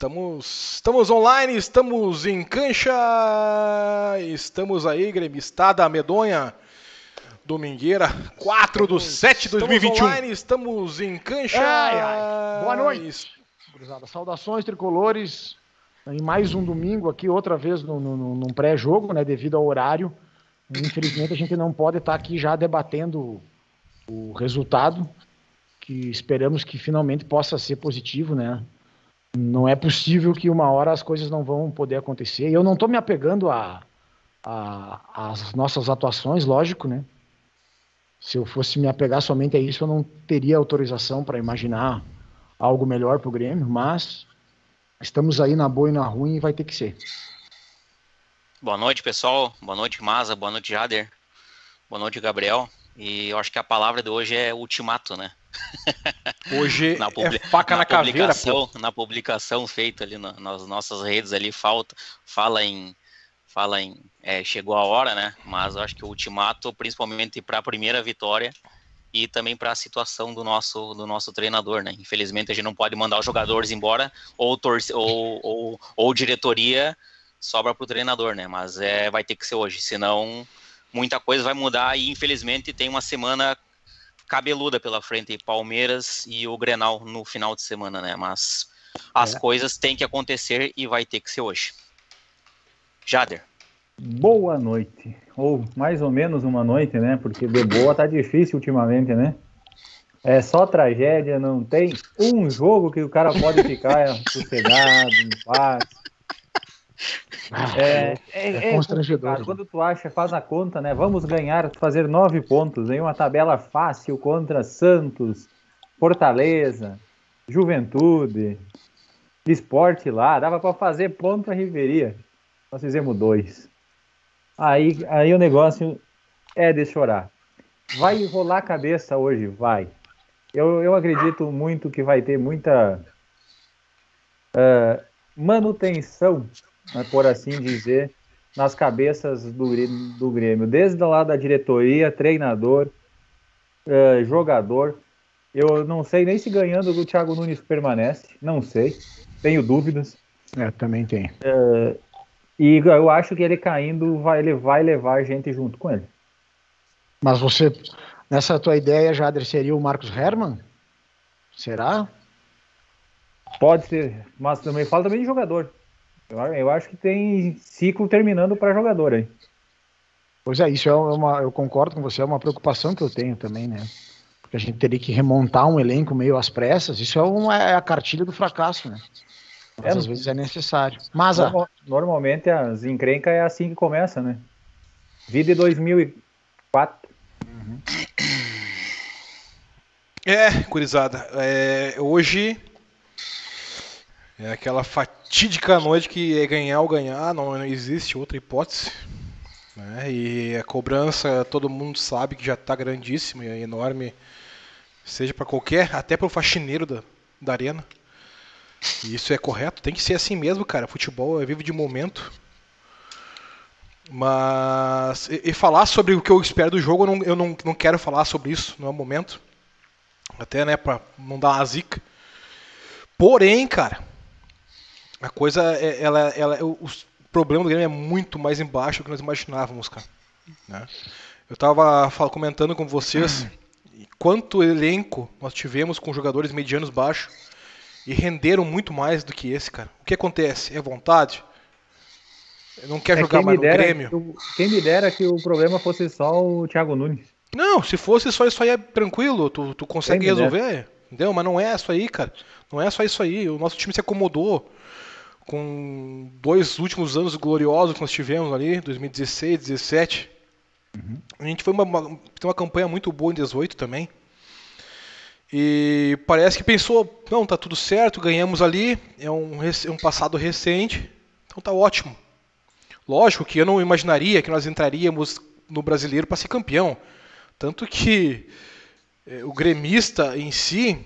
Estamos, estamos online, estamos em cancha, estamos aí, gremistada medonha, domingueira, 4 de 7 de 2021. Estamos online, estamos em cancha. Ai, ai. Boa noite. Saudações tricolores em mais um domingo aqui, outra vez no, no, num pré-jogo, né, devido ao horário. Infelizmente a gente não pode estar aqui já debatendo o resultado, que esperamos que finalmente possa ser positivo, né? Não é possível que uma hora as coisas não vão poder acontecer. E eu não estou me apegando a, a, às nossas atuações, lógico, né? Se eu fosse me apegar somente a isso, eu não teria autorização para imaginar algo melhor para o Grêmio, mas estamos aí na boa e na ruim e vai ter que ser. Boa noite, pessoal. Boa noite, Maza. Boa noite, Jader. Boa noite, Gabriel. E eu acho que a palavra de hoje é ultimato, né? Hoje na é faca na, na caveira, pô. Na publicação feita ali na, nas nossas redes ali, falta, fala em fala em é, chegou a hora, né? Mas eu acho que o ultimato, principalmente para a primeira vitória e também para a situação do nosso do nosso treinador, né? Infelizmente a gente não pode mandar os jogadores embora ou torce, ou, ou, ou diretoria sobra para o treinador, né? Mas é vai ter que ser hoje, senão muita coisa vai mudar e infelizmente tem uma semana cabeluda pela frente, Palmeiras e o Grenal no final de semana, né? Mas as é. coisas têm que acontecer e vai ter que ser hoje. Jader. Boa noite, ou mais ou menos uma noite, né? Porque de boa tá difícil ultimamente, né? É só tragédia, não tem um jogo que o cara pode ficar sossegado, em paz. Ah, é, é, é, é constrangedor. Quando tu acha, faz a conta, né? Vamos ganhar, fazer nove pontos em uma tabela fácil contra Santos, Fortaleza, Juventude, Esporte lá, dava para fazer ponto a Riveria. Nós fizemos dois. Aí, aí o negócio é de chorar. Vai rolar a cabeça hoje, vai. Eu, eu acredito muito que vai ter muita uh, manutenção né, por assim dizer, nas cabeças do, do Grêmio, desde lá da diretoria, treinador, uh, jogador. Eu não sei nem se ganhando o Thiago Nunes permanece, não sei, tenho dúvidas. É, também tem. Uh, e eu acho que ele caindo, vai, ele vai levar a gente junto com ele. Mas você, nessa tua ideia, Jader, seria o Marcos Herman? Será? Pode ser, mas também fala também de jogador. Eu, eu acho que tem ciclo terminando para jogador aí. Pois é, isso é uma. Eu concordo com você, é uma preocupação que eu tenho também, né? Porque a gente teria que remontar um elenco meio às pressas. Isso é, uma, é a cartilha do fracasso, né? Mas, é, às vezes é necessário. Mas normal, normalmente as encrencas é assim que começa, né? Vida 2004. Uhum. É, curizada. É, hoje é aquela fatídica noite que é ganhar ou ganhar, não, não existe outra hipótese. Né? E a cobrança, todo mundo sabe que já está grandíssima e é enorme, seja para qualquer, até para o faxineiro da, da arena. E isso é correto, tem que ser assim mesmo, cara. Futebol é vivo de momento. Mas. E, e, falar sobre o que eu espero do jogo, eu, não, eu não, não quero falar sobre isso, no é momento. Até, né, pra não dar uma zica. Porém, cara, a coisa, é, ela, ela, o, problema do Grêmio é muito mais embaixo do que nós imaginávamos, cara. Né? Eu estava comentando com vocês quanto elenco nós tivemos com jogadores medianos baixos e renderam muito mais do que esse, cara. O que acontece? É vontade? Não quer é jogar mais no Grêmio? Que, quem me dera que o problema fosse só o Thiago Nunes. Não, se fosse só isso aí é tranquilo, tu, tu consegue resolver, entendeu? Mas não é isso aí, cara. Não é só isso aí. O nosso time se acomodou com dois últimos anos gloriosos que nós tivemos ali, 2016, 2017. Uhum. A gente foi uma, uma, tem uma campanha muito boa em 18 também. E parece que pensou, não, tá tudo certo, ganhamos ali, é um, é um passado recente, então tá ótimo. Lógico que eu não imaginaria que nós entraríamos no brasileiro para ser campeão. Tanto que é, o gremista em si,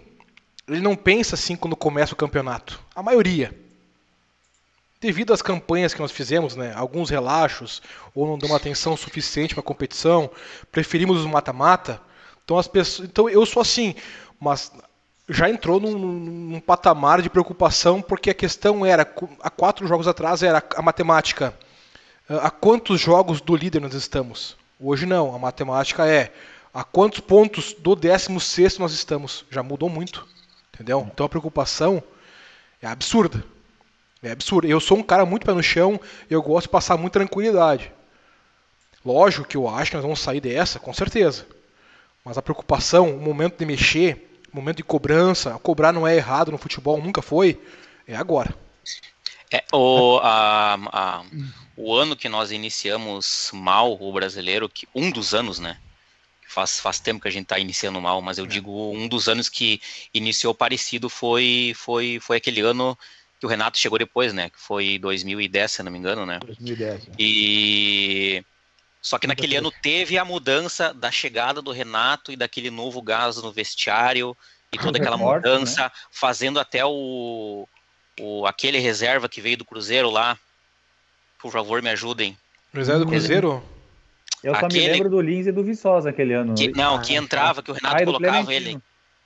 ele não pensa assim quando começa o campeonato. A maioria devido às campanhas que nós fizemos, né, alguns relaxos ou não damos atenção suficiente para a competição, preferimos os mata-mata. Então as pessoas, então eu sou assim, mas já entrou num, num, patamar de preocupação, porque a questão era, há quatro jogos atrás, era a matemática. A quantos jogos do líder nós estamos? Hoje não, a matemática é a quantos pontos do 16 nós estamos. Já mudou muito, entendeu? Então a preocupação é absurda. É absurdo. Eu sou um cara muito pé no chão, eu gosto de passar muita tranquilidade. Lógico que eu acho que nós vamos sair dessa, com certeza. Mas a preocupação, o momento de mexer, momento de cobrança, cobrar não é errado no futebol, nunca foi, é agora. É, o, a, a, o ano que nós iniciamos mal o brasileiro, que um dos anos, né? Faz, faz tempo que a gente está iniciando mal, mas eu é. digo um dos anos que iniciou parecido foi, foi, foi aquele ano que o Renato chegou depois, né? Que foi 2010, se não me engano, né? 2010. E só que naquele ano teve a mudança da chegada do Renato e daquele novo gás no vestiário e toda aquela mudança, né? fazendo até o, o aquele reserva que veio do Cruzeiro lá. Por favor, me ajudem. Reserva do Cruzeiro? Eu só aquele... me lembro do Lins e do Viçosa aquele ano. Que, não, que entrava, que o Renato colocava ele.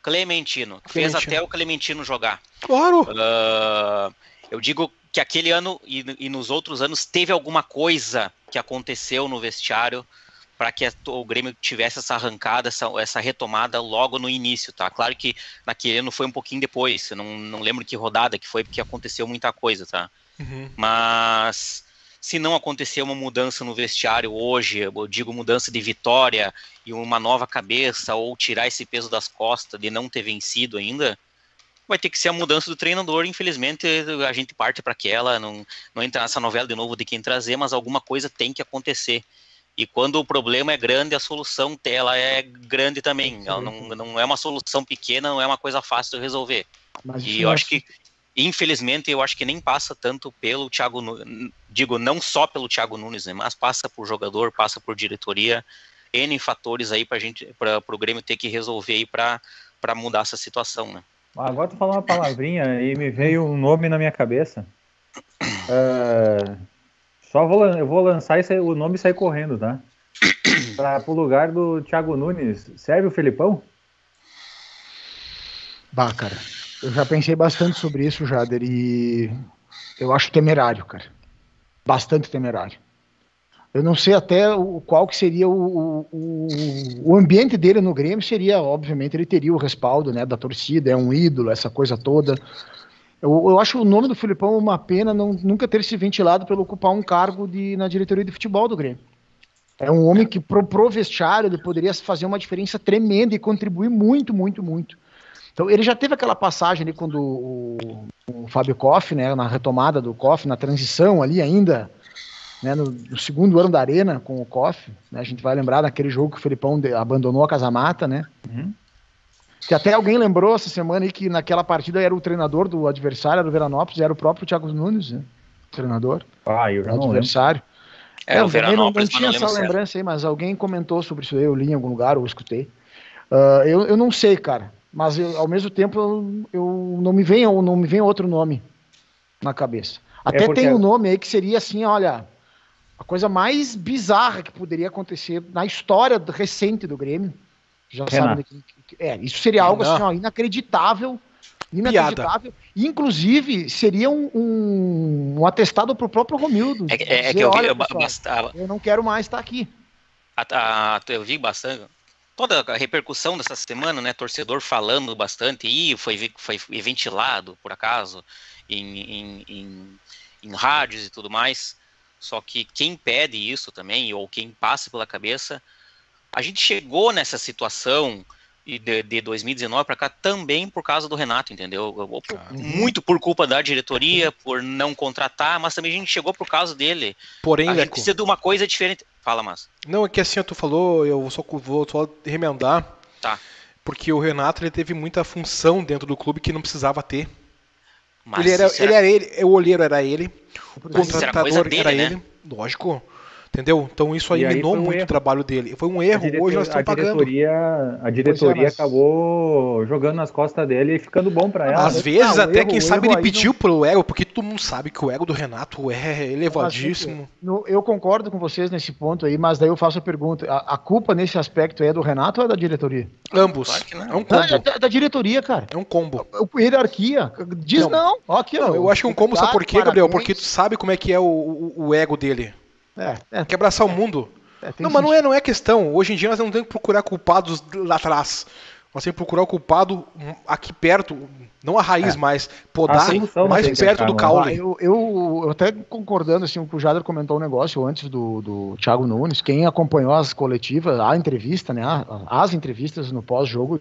Clementino. Fez até o Clementino jogar. Claro! Uh, eu digo que aquele ano e, e, nos outros anos teve alguma coisa que aconteceu no vestiário para que a, o Grêmio tivesse essa arrancada, essa, essa, retomada logo no início, tá? Claro que naquele ano foi um pouquinho depois, eu não, não lembro que rodada que foi, porque aconteceu muita coisa, tá? Uhum. Mas se não acontecer uma mudança no vestiário hoje, eu digo mudança de vitória e uma nova cabeça, ou tirar esse peso das costas de não ter vencido ainda, vai ter que ser a mudança do treinador. Infelizmente, a gente parte para aquela, não, não entra nessa novela de novo de quem trazer, mas alguma coisa tem que acontecer. E quando o problema é grande, a solução dela é grande também. Ela não, não é uma solução pequena, não é uma coisa fácil de resolver. Mas e eu acho que, infelizmente, eu acho que nem passa tanto pelo Thiago Nunes, digo, não só pelo Thiago Nunes, né, mas passa por jogador, passa por diretoria, N fatores aí para gente, para o Grêmio ter que resolver aí para mudar essa situação, né? Agora tu falou uma palavrinha e me veio um nome na minha cabeça. Uh, só vou, eu vou lançar esse, o nome e sair correndo, tá? Para o lugar do Thiago Nunes. Serve o Felipão? Bah, cara. Eu já pensei bastante sobre isso, Jader, e eu acho temerário, cara. Bastante temerário. Eu não sei até o, qual que seria o, o, o, ambiente dele no Grêmio, seria, obviamente, ele teria o respaldo né, da torcida, é um ídolo, essa coisa toda. Eu, eu acho o nome do Filipão uma pena não, nunca ter se ventilado pelo ocupar um cargo de, na diretoria de futebol do Grêmio. É um homem que, pro, pro vestiário, ele poderia fazer uma diferença tremenda e contribuir muito, muito, muito. Então, ele já teve aquela passagem ali quando o, o Fábio Koff, né, na retomada do Koff, na transição ali ainda, né, no, no, segundo ano da Arena com o Koff. Né, a gente vai lembrar daquele jogo que o Felipão de, abandonou a Casamata, né? Uhum. Que até alguém lembrou essa semana aí que naquela partida era o treinador do adversário, era o Veranópolis, era o próprio Thiago Nunes, né? treinador. Ah, eu já não adversário. É, o Veranópolis, não, não tinha essa lembrança aí, mas alguém comentou sobre isso aí, eu li em algum lugar, ou escutei. Uh, eu, eu não sei, cara, mas eu, ao mesmo tempo eu, eu não me vem não me vem outro nome na cabeça. É até é tem um nome aí que seria assim, olha, a coisa mais bizarra que poderia acontecer na história recente do Grêmio. Já Renato. sabe que, é, isso seria algo assim, ó, inacreditável. Inacreditável. Piada. Inclusive, seria um, um, um atestado para o próprio Romildo. É, é, é que eu vi pessoal, Eu não quero mais estar aqui. A, a, eu vi bastante. Toda a repercussão dessa semana, né? Torcedor falando bastante, e foi, foi ventilado, por acaso, em, em, em, em rádios e tudo mais. Só que quem pede isso também, ou quem passa pela cabeça, a gente chegou nessa situação de, de 2019 para cá também por causa do Renato, entendeu? Muito por culpa da diretoria, por não contratar, mas também a gente chegou por causa dele. Porém, a gente precisa de uma coisa diferente. Fala, mas. Não, é que assim, tu falou, eu só vou só remendar. Tá. Porque o Renato ele teve muita função dentro do clube que não precisava ter. Mas ele era, ele era ele, o olheiro era ele, o contratador era, dele, era né? ele, lógico. Entendeu? Então isso aí, aí minou um muito o erro. trabalho dele. Foi um erro. A diretor- Hoje nós a estamos pagando. diretoria, a diretoria mas- acabou jogando nas costas dele e ficando bom pra ela. Às vezes, Ah, o até erro- quem o sabe ele pediu pelo ego, porque todo mundo sabe que o ego do Renato é elevadíssimo. No- eu concordo com vocês nesse ponto aí, mas daí eu faço a pergunta: a, a culpa nesse aspecto é do Renato ou é da diretoria? Ambos. Claro não. É um Não, é combo. da, da diretoria, cara. É um combo. O- Hierarquia. Diz Não. não. Ó, aqui, ó, Não, eu acho que é um combo, sabe por quê. Gabriel? Porque tu sabe como é que é o, o- o ego dele. É, é, Quer abraçar o mundo. é, Não, mas não é, não é questão. Hoje em dia nós não temos que procurar culpados lá atrás. Nós temos que procurar o culpado aqui perto, não a raiz, mas A podar solução mais tem que perto achar, do né? Ah, caule. eu, eu, eu até concordando assim, com o Jader comentou um negócio antes do, do Thiago Nunes. Quem acompanhou as coletivas, a entrevista, né? As entrevistas no pós-jogo,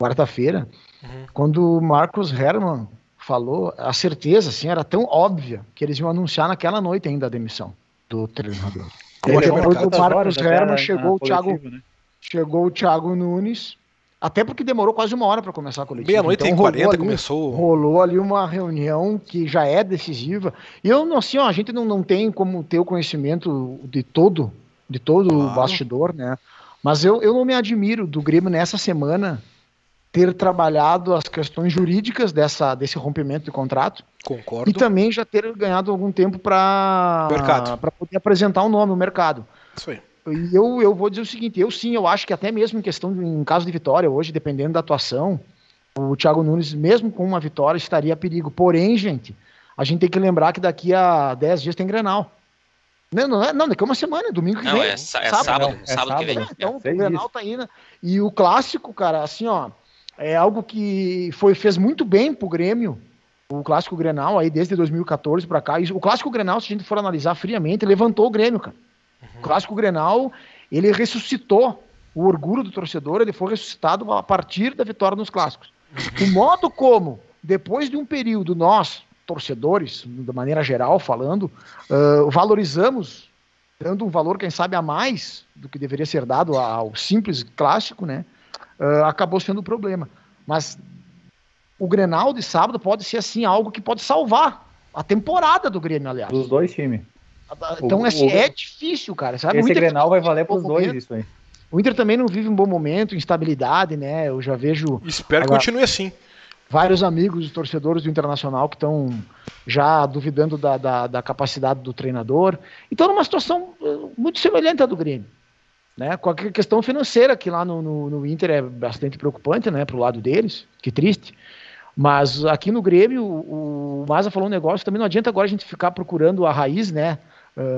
quarta-feira, Uhum. quando o Marcos Herman falou, a certeza assim, era tão óbvia que eles iam anunciar naquela noite ainda a demissão do treinador. Acho depois do Marcos Herman na- chegou o Thiago, coletiva, né? chegou o Thiago Nunes, até porque demorou quase uma hora para começar a coletiva. Meia-noite Então, e rolou 40 ali- começou. rolou ali uma reunião que já é decisiva. E eu, não- assim, ó, a gente não, não tem como ter o conhecimento de todo, de todo o Claro. bastidor, né? Mas eu, eu não me admiro do Grêmio nessa semana ter trabalhado as questões jurídicas dessa, desse rompimento de contrato Concordo. e também já ter ganhado algum tempo para Mercado. poder apresentar o nome, o mercado. Isso aí. E eu, eu vou dizer o seguinte, eu sim, eu acho que até mesmo em questão, de, em caso de vitória, hoje, dependendo da atuação, o Thiago Nunes, mesmo com uma vitória, estaria a perigo. Porém, gente, a gente tem que lembrar que daqui a 10 dias tem Grenal. Não, não, é, não daqui a uma semana, domingo que Não, vem. é, é sábado, Não, é sábado, que vem. sábado. É, então, sei o Grenal tá aí, né? E o clássico, cara, assim, ó, é algo que foi, fez muito bem pro Grêmio, o clássico Grenal aí desde 2014 pra cá. E o clássico Grenal, se a gente for analisar friamente, levantou o Grêmio, cara. O clássico Grenal, ele ressuscitou o orgulho do torcedor, ele foi ressuscitado a partir da vitória nos clássicos. O modo como, depois de um período, nós, torcedores, de maneira geral falando, ah, valorizamos, dando um valor, quem sabe, a mais do que deveria ser dado ao simples clássico, né? Ah, acabou sendo o problema. Mas o Grenal de sábado pode ser, assim, algo que pode salvar a temporada do Grêmio, aliás. Dos dois times. Então, o- assim, o- é difícil, cara. Sabe? O Esse Inter- Grenal vai valer pros bom dois momento. isso aí. o Inter também não vive um bom momento, instabilidade, né? Eu já vejo Espero que continue assim. vários amigos torcedores do Internacional que estão já duvidando da, da, da capacidade do treinador. Então, numa situação muito semelhante à do Grêmio. Né? Com a que- questão financeira, que lá no, no, no Inter é bastante preocupante, né? Pro lado deles, que triste. Mas aqui no Grêmio, o, o Maza falou um negócio, também não adianta agora a gente ficar procurando a raiz, né?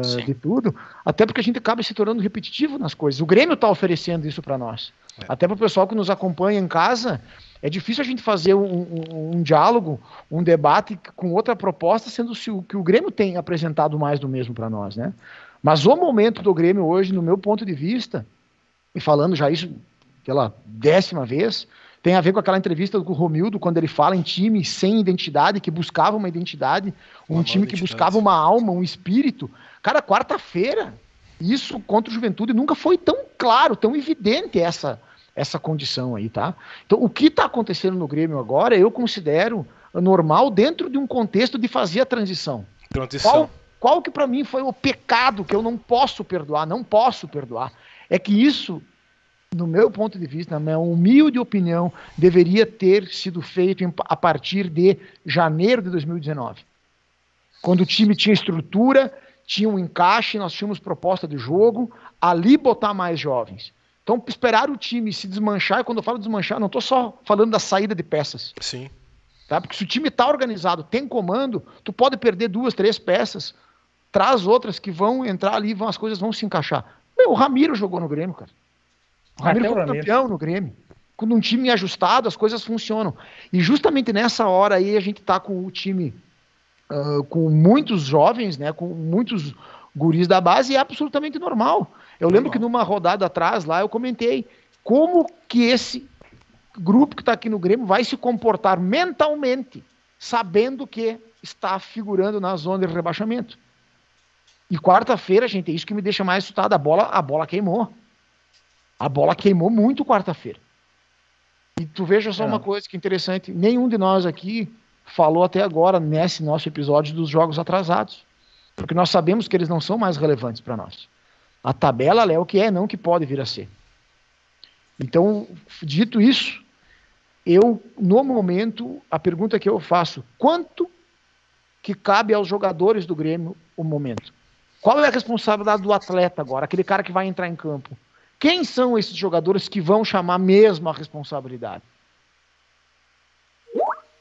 Sim. de tudo, até porque a gente acaba se tornando repetitivo nas coisas. O Grêmio está oferecendo isso para nós. É. Até para o pessoal que nos acompanha em casa, é difícil a gente fazer um, um- um diálogo, um debate com outra proposta, sendo se o que o Grêmio tem apresentado mais do mesmo para nós, né? Mas o momento do Grêmio hoje, no meu ponto de vista, e falando já isso pela décima vez, tem a ver com aquela entrevista do Romildo, quando ele fala em time sem identidade, que buscava uma identidade, um Uma time que buscava uma alma, um espírito. Cara, quarta-feira, isso contra o Juventude nunca foi tão claro, tão evidente essa, essa condição aí, tá? Então, o que está acontecendo no Grêmio agora, eu considero normal dentro de um contexto de fazer a transição. Transição. Qual, qual que para mim foi o pecado que eu não posso perdoar, não posso perdoar? É que isso, no meu ponto de vista, na minha humilde opinião, deveria ter sido feito em- a partir de janeiro de 2019. Quando o time tinha estrutura, tinha um encaixe, nós tínhamos proposta de jogo, ali botar mais jovens. Então, esperar o time se desmanchar, e quando eu falo desmanchar, não estou só falando da saída de peças. Sim. Tá? Porque se o time está organizado, tem comando, tu pode perder duas, três peças, traz outras que vão entrar ali, vão, as coisas vão se encaixar. Meu, o Ramiro jogou no Grêmio, cara. O Ramiro Até o foi Ramiro. campeão no Grêmio. Quando um time é ajustado, as coisas funcionam. E justamente nessa hora aí a gente tá com o time ah, com muitos jovens, né, com muitos guris da base, e é absolutamente normal. Eu lembro que numa rodada atrás lá eu comentei como que esse grupo que está aqui no Grêmio vai se comportar mentalmente, sabendo que está figurando na zona de rebaixamento. E quarta-feira, gente, é isso que me deixa mais assustado. A bola, a bola queimou. A bola queimou muito quarta-feira. E tu veja só É. uma coisa que é interessante: nenhum de nós aqui falou até agora, nesse nosso episódio, dos jogos atrasados. Porque nós sabemos que eles não são mais relevantes para nós. A tabela é o que é, não o que pode vir a ser. Então, dito isso, eu, no momento, a pergunta que eu faço, quanto que cabe aos jogadores do Grêmio o momento? Qual é a responsabilidade do atleta agora, aquele cara que vai entrar em campo? Quem são esses jogadores que vão chamar mesmo a responsabilidade?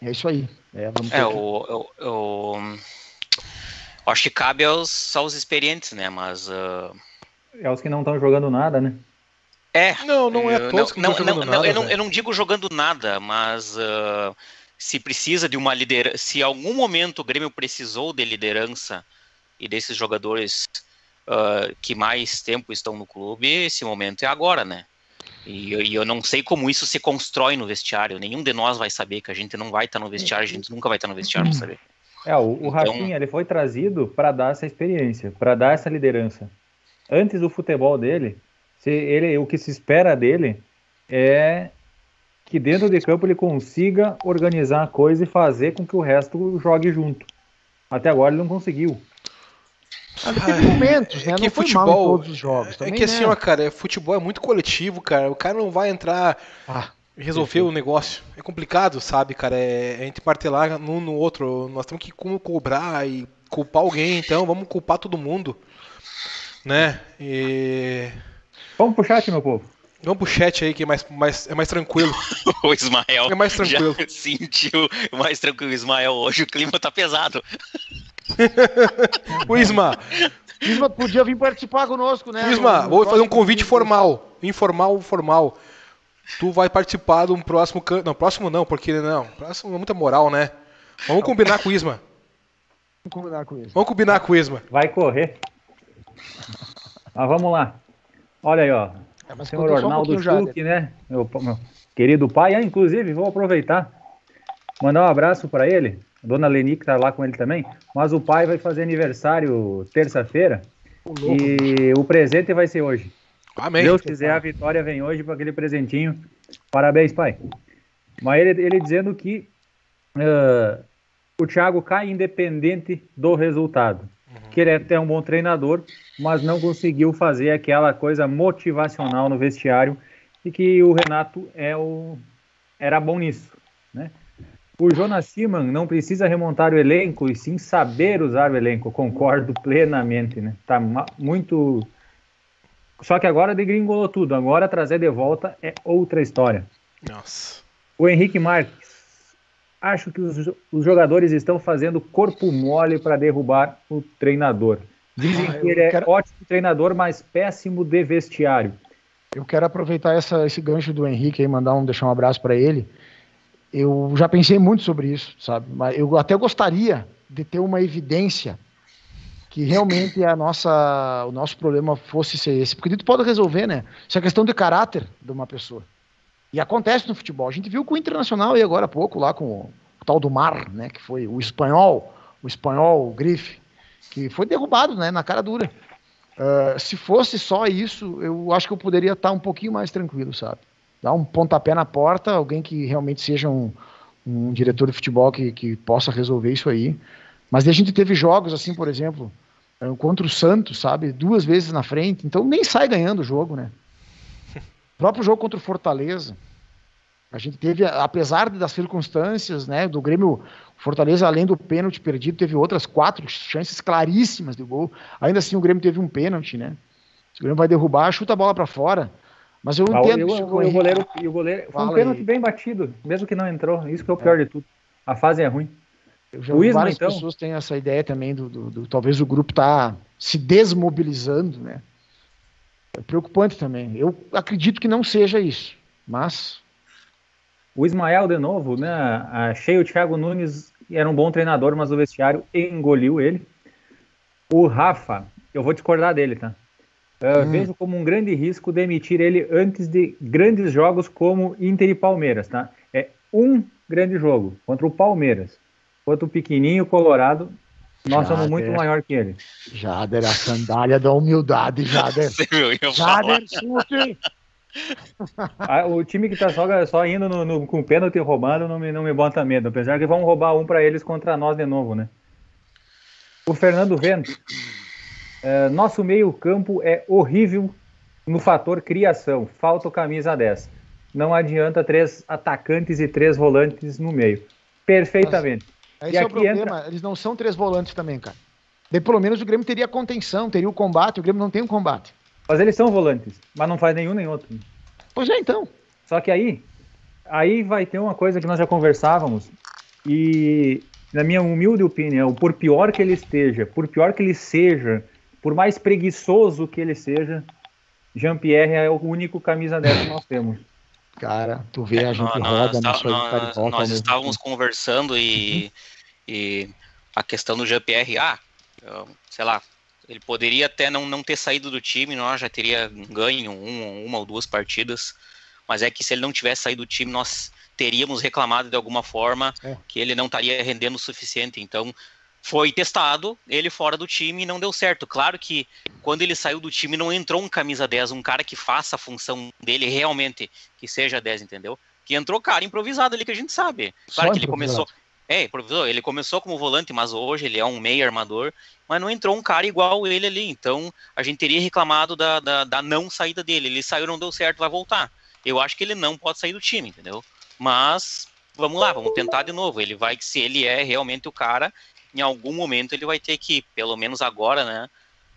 É isso aí. É, é o, o, o, acho que cabe aos, aos experientes, né? Mas. Uh... É os que não estão jogando nada, né? É. Não, não é todos não, que não, não, nada, eu, não, eu, não, digo jogando nada, mas uh, se precisa de uma liderança. Se em algum momento o Grêmio precisou de liderança e desses jogadores uh, que mais tempo estão no clube, esse momento é agora, né? E, e, eu não sei como isso se constrói no vestiário. Nenhum de nós vai saber que a gente não vai estar no vestiário, a gente nunca vai estar no vestiário para saber. É, o, o então... Rafinha ele foi trazido para dar essa experiência, para dar essa liderança. Antes do futebol dele, se ele, o que se espera dele é que dentro de campo ele consiga organizar a coisa e fazer com que o resto jogue junto. Até agora ele não conseguiu. Teve momentos, né? É que não futebol, todos os jogos. Também, é que assim, né? ó, cara, é, futebol é muito coletivo, cara. O cara não vai entrar ah, resolver o negócio. É complicado, sabe, cara? É, é a gente martelar um no outro. Nós temos que cobrar e culpar alguém, então vamos culpar todo mundo. Né? E... Vamos pro chat, meu povo. Vamos pro chat aí que é mais, mais, é mais tranquilo. o Ismael é mais tranquilo. já sentiu mais tranquilo. Ismael, hoje o clima tá pesado. o Isma. Isma podia vir participar conosco, né? Isma, vou fazer um convite formal. Informal, formal. Tu vai participar de um próximo. Não, próximo não, porque não. Próximo é muita moral, né? Vamos combinar com o Isma. Vamos combinar com o Isma. Vamos combinar com o Isma. Vai correr. Mas vamos lá. Olha aí, ó. É, mas Senhor Ornaldo um Schuch, né? Meu, meu, querido pai. Ah, inclusive, vou aproveitar. Mandar um abraço para ele. A dona Leni, que tá lá com ele também. Mas o pai vai fazer aniversário terça-feira. E o presente vai ser hoje. Amém. Deus quiser, a vitória vem hoje para aquele presentinho. Parabéns, pai. Mas ele, ele dizendo que uh, o Thiago cai independente do resultado. Uhum. Que ele é até um bom treinador, mas não conseguiu fazer aquela coisa motivacional no vestiário e que o Renato é o, era bom nisso, né? O Jonas Siman não precisa remontar o elenco e sim saber usar o elenco. Concordo plenamente, né? Tá muito só que agora degringolou tudo. Agora trazer de volta é outra história. Nossa. O Henrique Marques. Acho que os, os jogadores estão fazendo corpo mole para derrubar o treinador. Dizem ah, que ele é quero... ótimo treinador, mas péssimo de vestiário. Eu quero aproveitar essa, esse gancho do Henrique e mandar um, deixar um abraço para ele. Eu já pensei muito sobre isso, sabe? Mas eu até gostaria de ter uma evidência que realmente a nossa, o nosso problema fosse ser esse. Porque tu pode resolver, né? Isso é questão de caráter de uma pessoa. E acontece no futebol. A gente viu com o Internacional aí agora há pouco, lá com o, o tal do Mar, né? Que foi o espanhol, o espanhol, o Grife, que foi derrubado, né? Na cara dura. Uh, se fosse só isso, eu acho que eu poderia estar um pouquinho mais tranquilo, sabe? Dar um pontapé na porta, alguém que realmente seja um, um diretor de futebol que, que possa resolver isso aí. Mas a gente teve jogos assim, por exemplo, é, contra o Santos, sabe? Duas vezes na frente, então nem sai ganhando o jogo, né? O próprio jogo contra o Fortaleza. A gente teve, apesar das circunstâncias, né, do Grêmio, Fortaleza, além do pênalti perdido, teve outras quatro chances claríssimas de gol. Ainda assim, o Grêmio teve um pênalti, né? O Grêmio vai derrubar, chuta a bola para fora. Mas eu entendo eu, eu, o goleiro, o goleiro foi um pênalti aí. bem batido, mesmo que não entrou. Isso que é o pior é. de tudo. A fase é ruim. Eu já o Isma, várias então? pessoas têm essa ideia também do, do, do talvez o grupo tá se desmobilizando, né? É preocupante também. Eu acredito que não seja isso, mas o Ismael de novo, né? Achei o Thiago Nunes era um bom treinador, mas o vestiário engoliu ele. O Rafa, eu vou discordar dele, tá? Uh, hum. Vejo como um grande risco demitir ele antes de grandes jogos como Inter e Palmeiras, tá? É um grande jogo contra o Palmeiras. Quanto o pequenininho colorado, nós Jader. somos muito maior que ele. Jader, a sandália da humildade, Jader. Jader, chute! Ah, o time que tá só, só indo no, no, com pênalti roubando não me, não me bota medo. Apesar que vão roubar um para eles contra nós de novo, né? O Fernando Vento. É, nosso meio-campo é horrível no fator criação. Falta o camisa 10. Não adianta três atacantes e três volantes no meio. Perfeitamente. Esse é o problema. Entra... Eles não são três volantes também, cara. Daí pelo menos o Grêmio teria contenção, teria o combate. O Grêmio não tem um combate. Mas eles são volantes, mas não faz nenhum nem outro. Pois é, então. Só que aí, aí vai ter uma coisa que nós já conversávamos e na minha humilde opinião, por pior que ele esteja, por pior que ele seja, por mais preguiçoso que ele seja, Jean-Pierre é o único camisa 10 que nós temos. Cara, tu vê a gente nós, roda nós, nós, nós estávamos conversando e, e a questão do Jean-Pierre, ah, sei lá, ele poderia até não, não ter saído do time, nós já teria ganho um, uma ou duas partidas, mas é que se ele não tivesse saído do time, nós teríamos reclamado de alguma forma é. que ele não estaria rendendo o suficiente. Então, foi testado, ele fora do time e não deu certo. Claro que quando ele saiu do time não entrou um camisa 10, um cara que faça a função dele realmente, que seja 10, entendeu? Que entrou cara improvisado ali que a gente sabe. Claro Só que ele começou, é, improvisou, ele começou como volante, mas hoje ele é um meio armador, mas não entrou um cara igual ele ali. Então a gente teria reclamado da, da, da, não saída dele. Ele saiu, não deu certo, vai voltar. Eu acho que ele não pode sair do time, entendeu? Mas vamos lá, vamos tentar de novo. Ele vai, se ele é realmente o cara, em algum momento ele vai ter que, pelo menos agora, né,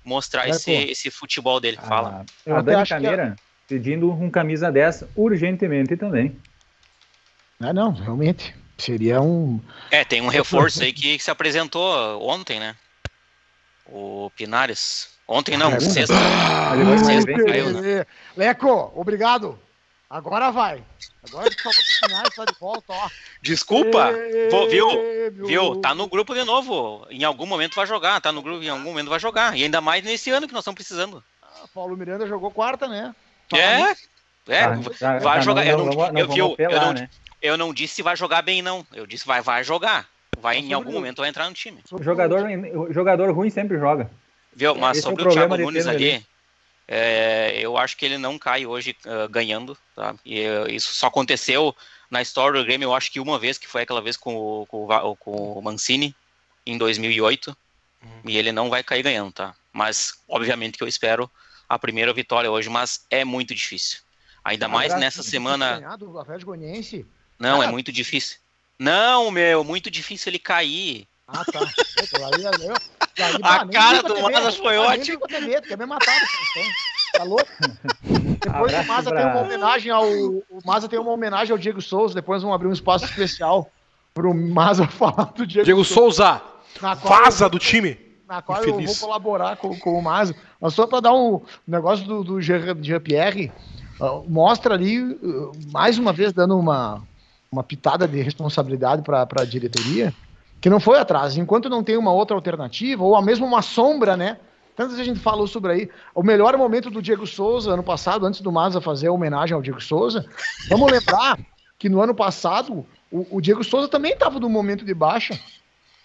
mostrar é, esse, esse futebol dele. Ah, Fala. Eu a Dani Cameira que... pedindo um camisa dessa urgentemente também. Ah, não, realmente. Seria um. É, tem um reforço aí que, se apresentou ontem, né? O Pinares. Ontem não, ah, sexta. Ah, né? Leco, obrigado. Agora vai. Agora que falou que Pinares tá de volta, ó. Desculpa, Vou, viu? Viu? Tá no grupo de novo. Em algum momento vai jogar, tá no grupo, em algum momento vai jogar. E ainda mais nesse ano que nós estamos precisando. Ah, Paulo Miranda jogou quarta, né? Fala é, é, vai, vai jogar. eu não, eu, eu, eu, não, né? Eu não disse se vai jogar bem, não. Eu disse vai, vai jogar. Vai em algum momento vai entrar no time. O jogador, o jogador ruim sempre joga. Viu? Mas Esse sobre é o, o Thiago Nunes ali, é, eu acho que ele não cai hoje uh, ganhando. Tá? E uh, isso só aconteceu na história do Grêmio, eu acho que uma vez, que foi aquela vez com o, com o, com o Mancini, em 2008. Hum. E ele não vai cair ganhando, tá? Mas, obviamente, que eu espero a primeira vitória hoje, mas é muito difícil. Ainda mais nessa semana. Do Atlético Goianiense não, é muito difícil. Não, meu, muito difícil ele cair. Ah, tá. Eu, aí, a cara do Maza foi ótima. medo, quer me matar. Tá louco? Depois o Maza tem uma homenagem ao. O Maza tem uma homenagem ao Diego Souza. Depois vamos abrir um espaço especial pro Maza falar do Diego, Diego Souza. Souza vaza do time. Na qual Infeliz. eu vou colaborar com, com o Maza. Mas só para dar um negócio do, do Jean-Pierre, uh, mostra ali, uh, mais uma vez, dando uma, uma pitada de responsabilidade para a diretoria, que não foi atrás. Enquanto não tem uma outra alternativa, ou mesmo uma sombra, né? Tantas a gente falou sobre aí. O melhor momento do Diego Souza, ano passado, antes do Maza fazer a homenagem ao Diego Souza, vamos lembrar que no ano passado o, o Diego Souza também estava num momento de baixa.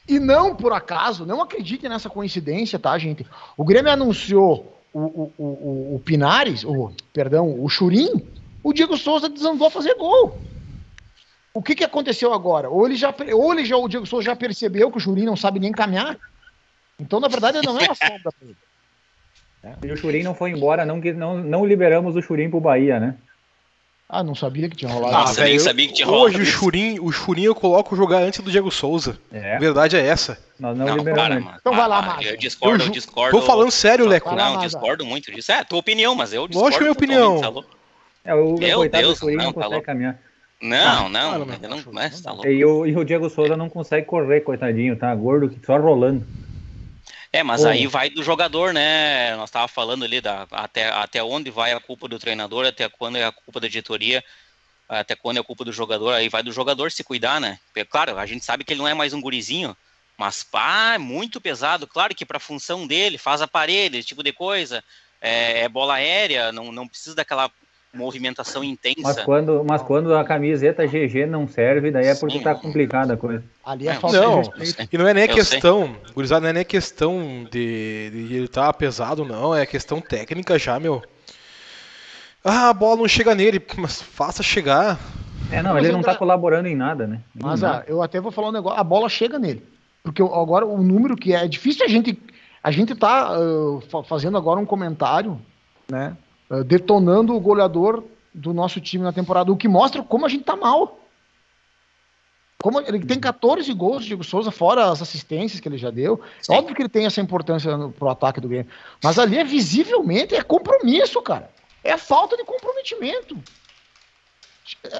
E não por acaso, não acredite nessa coincidência, tá, gente? O Grêmio anunciou o, o, o, o Pinares, o, perdão, o Churim, o Diego Souza desandou a fazer gol. O que, que aconteceu agora? Ou ele já, ou ele já, o Diego Souza já percebeu que o Churin não sabe nem caminhar? Então, na verdade, não é uma sombra pra ele. É. E o Churin não foi embora, não, não, não liberamos o Churin pro Bahia, né? Ah, não sabia que tinha rolado. Nossa, ah, nem sabia que tinha rolado. Hoje o Churin, o Churin eu coloco jogar antes do Diego Souza. É. A verdade é essa. Nós não, não liberamos. Para, então vai lá, Márcio. Eu discordo, eu, eu discordo. Tô falando sério, Leco. Não, discordo muito disso. É, tua opinião, mas eu discordo. Lógico que é minha opinião. Tá é, o Meu coitado Deus, do Churin não, não consegue tá caminhar. Não, não, não, não, não, é, tá louco. E o, e o Diego Souza não consegue correr, coitadinho, tá gordo, só rolando. É, mas Pô. aí vai do jogador, né? Nós tava falando ali da, até, até onde vai a culpa do treinador, até quando é a culpa da diretoria, até quando é a culpa do jogador, aí vai do jogador se cuidar, né? Claro, a gente sabe que ele não é mais um gurizinho, mas pá, é muito pesado. Claro que para a função dele, faz aparelho, esse tipo de coisa, é, é bola aérea, não, não precisa daquela movimentação intensa. Mas quando, mas quando a camiseta GG não serve, daí é porque Sim, tá complicada a coisa. Ali é falta não. E não é nem questão, gurizada, não é nem questão de, de ele estar tá pesado, não, é questão técnica já, meu. Ah, a bola não chega nele, mas faça chegar. É, não, ele não tá colaborando em nada, né? Mas ah, eu até vou falar um negócio, a bola chega nele. Porque agora o número que é, é difícil a gente. A gente tá uh, fazendo agora um comentário, né? Uh, detonando o goleador do nosso time na temporada, o que mostra como a gente tá mal. Como ele tem 14 gols, Diego Souza, fora as assistências que ele já deu. Sim. Óbvio que ele tem essa importância no, pro ataque do Grêmio. Mas ali é visivelmente é compromisso, cara. É falta de comprometimento.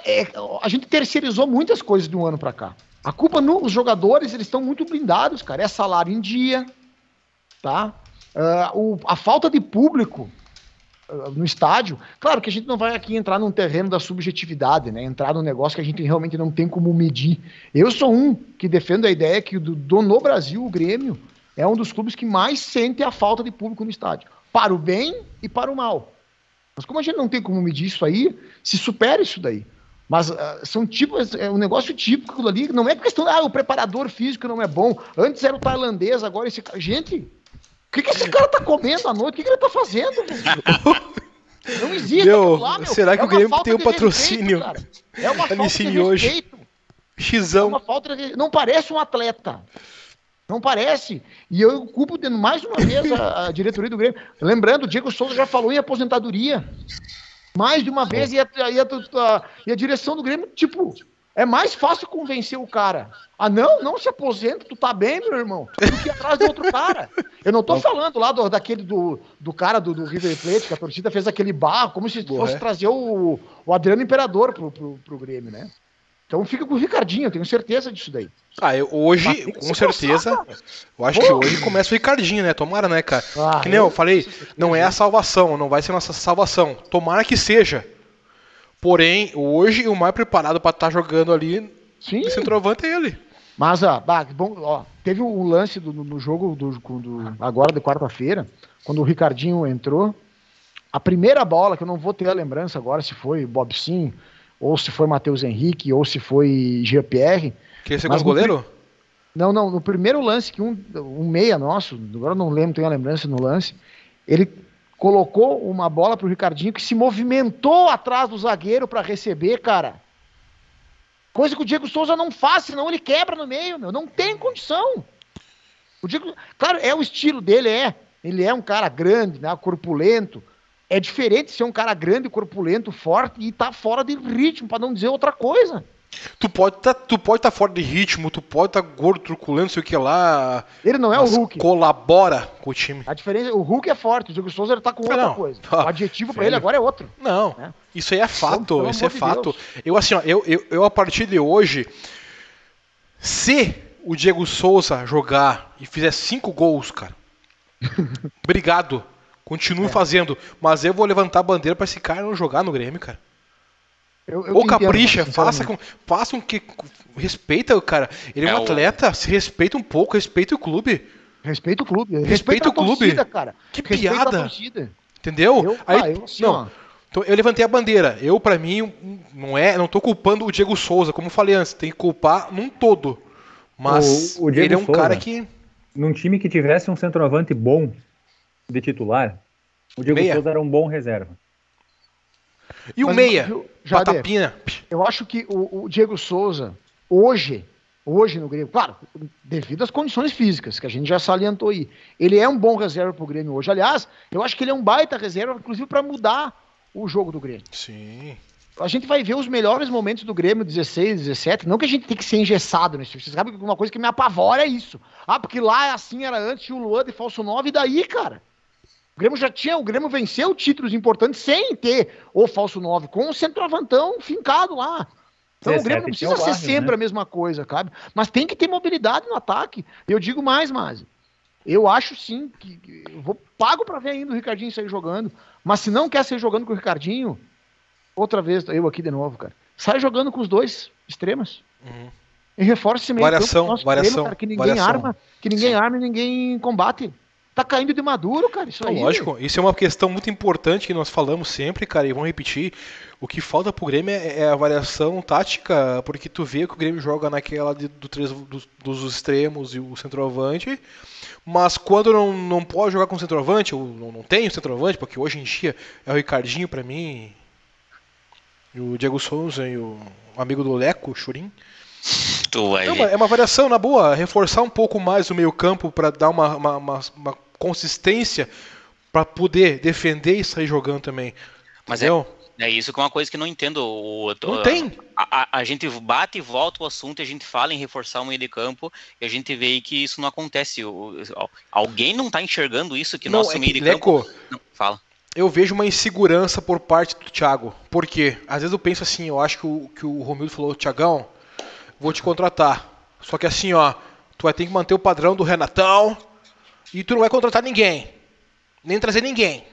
É, a gente terceirizou muitas coisas de um ano para cá. A culpa nos jogadores, eles estão muito blindados, cara. É salário em dia, tá? Uh, o, a falta de público no estádio. Claro que a gente não vai aqui entrar num terreno da subjetividade, né? Entrar num negócio que a gente realmente não tem como medir. Eu sou um que defendo a ideia que do, do no Brasil, o Grêmio é um dos clubes que mais sente a falta de público no estádio. Para o bem e para o mal. Mas como a gente não tem como medir isso aí, se supera isso daí. Mas uh, são tipos, é um negócio típico ali, não é questão, ah, o preparador físico não é bom. Antes era o tailandês, agora esse. Gente, que, que esse cara tá comendo à noite? O que, que ele tá fazendo? Não existe meu, lá, meu. Será que é o Grêmio tem um patrocínio? Respeito, é uma falta de respeito. hoje. Xizão. É uma falta de... Não parece um atleta. Não parece. E eu culpo mais uma vez a, a, diretoria do Grêmio. Lembrando, o Diego Souza já falou em aposentadoria. Mais de uma vez, e a, e a, e a direção do Grêmio, tipo, é mais fácil convencer o cara. Ah, não, não se aposenta, tu tá bem, meu irmão, do que atrás de outro cara. Eu não tô falando lá do, daquele do, do cara do, do River Plate, que a torcida fez aquele barro, como se fosse é. trazer o, o Adriano Imperador pro, pro, pro Grêmio, né? Então fica com o Ricardinho, eu tenho certeza disso daí. Ah, eu, hoje, com certeza, eu acho Pô. que hoje começa o Ricardinho, né? Tomara, né, cara? Ah, que nem eu, eu falei, não é a salvação, não vai ser nossa salvação. Tomara que seja. Porém, hoje o mais preparado para estar tá jogando ali Sim. no centroavante é ele. Mas, ó, bah, bom, ó, teve um lance do, no jogo do, do agora de quarta-feira, quando o Ricardinho entrou. A primeira bola, que eu não vou ter a lembrança agora se foi Bob Sim, ou se foi Matheus Henrique, ou se foi GPR. Que esse é o goleiro? Não, não, no primeiro lance, que um, um meia nosso, agora não lembro, tenho a lembrança no lance, ele colocou uma bola pro Ricardinho que se movimentou atrás do zagueiro para receber, cara. Coisa que o Diego Souza não faz, senão ele quebra no meio, meu. Não tem condição. O Diego, claro, é o estilo dele, é. Ele é um cara grande, né, corpulento, é diferente ser um cara grande, corpulento, forte e tá fora de ritmo, para não dizer outra coisa. Tu pode tá, tu pode estar tá fora de ritmo, tu pode estar tá gordo, truculento, sei o que lá. Ele não é o Hulk. Colabora com o time. A diferença, o Hulk é forte, o Diego Souza ele tá com outra não. coisa. O adjetivo para ele agora é outro. Não. Né? Isso aí é fato, isso é de fato. Deus. Eu assim, ó, eu, eu, eu a partir de hoje, se o Diego Souza jogar e fizer cinco gols, cara, obrigado. Continue é. fazendo. Mas eu vou levantar a bandeira para esse cara não jogar no Grêmio, cara. Eu, eu Ou capricha, entendo, faça com, faça um que. Respeita o cara. Ele é, é um atleta, se respeita um pouco, respeita o clube. Respeita o clube. Respeita, respeita o clube. Torcida, cara. Que respeita piada. Entendeu? Eu, Aí, ah, eu, assim, não. Então, eu levantei a bandeira. Eu, para mim, não é, não tô culpando o Diego Souza, como eu falei antes, tem que culpar num todo. Mas o, o ele é um Souza, cara que num time que tivesse um centroavante bom, de titular, o Diego meia. Souza era um bom reserva. E o Mas, meia? já Patapinha. Eu acho que o, o, Diego Souza, hoje, hoje no Grêmio, claro, devido às condições físicas, que a gente já salientou aí, ele é um bom reserva pro Grêmio hoje. Aliás, eu acho que ele é um baita reserva, inclusive, para mudar o jogo do Grêmio. Sim. A gente vai ver os melhores momentos do Grêmio 16, 17. Não que a gente tem que ser engessado nisso. Você sabe que uma coisa que me apavora é isso. Ah, porque lá assim era antes, o Luan de falso 9, e daí, cara? O Grêmio já tinha, o Grêmio venceu títulos importantes sem ter o falso 9, com o centroavantão fincado lá. Então 17, o Grêmio não precisa ser sempre né? a mesma coisa, cabe? Mas tem que ter mobilidade no ataque. Eu digo mais, mais. Eu acho sim que, que eu vou pago para ver ainda o Ricardinho sair jogando. Mas se não quer sair jogando com o Ricardinho, outra vez eu aqui de novo, cara. Sai jogando com os dois extremos. Uhum. E reforça esse meio variação, campo, variação, cara, que ninguém variação. arma, que ninguém Sim. arma e ninguém combate. Tá caindo de maduro, cara, isso aí. Lógico, isso é uma questão muito importante que nós falamos sempre, cara, e vamos repetir. O que falta pro Grêmio é, é a variação tática, porque tu vê que o Grêmio joga naquela de, do três, dos, dos extremos e o centroavante, mas quando não, não pode jogar com o centroavante, ou não, não tem o centroavante, porque hoje em dia é o Ricardinho para mim, e o Diego Souza e o amigo do Leco, o Churin. Tu vai Não, ver. é uma variação, na boa, reforçar um pouco mais o meio campo para dar uma, uma, uma- uma consistência para poder defender e sair jogando também. Mas é, Entendeu? é isso que é uma coisa que eu não entendo. O, Não tem. A, a- a gente bate e volta o assunto, a gente fala em reforçar o meio de campo e a gente vê que isso não acontece. O- alguém não tá enxergando isso que Não, nosso é meio que, de campo. Leco, Não, fala. eu vejo uma insegurança por parte do Thiago. Por quê? Às vezes eu penso assim, eu acho que o, que o Romildo falou, Thiagão, vou te contratar. Só que assim, ó, tu vai ter que manter o padrão do Renatão e tu não vai contratar ninguém. Nem trazer ninguém.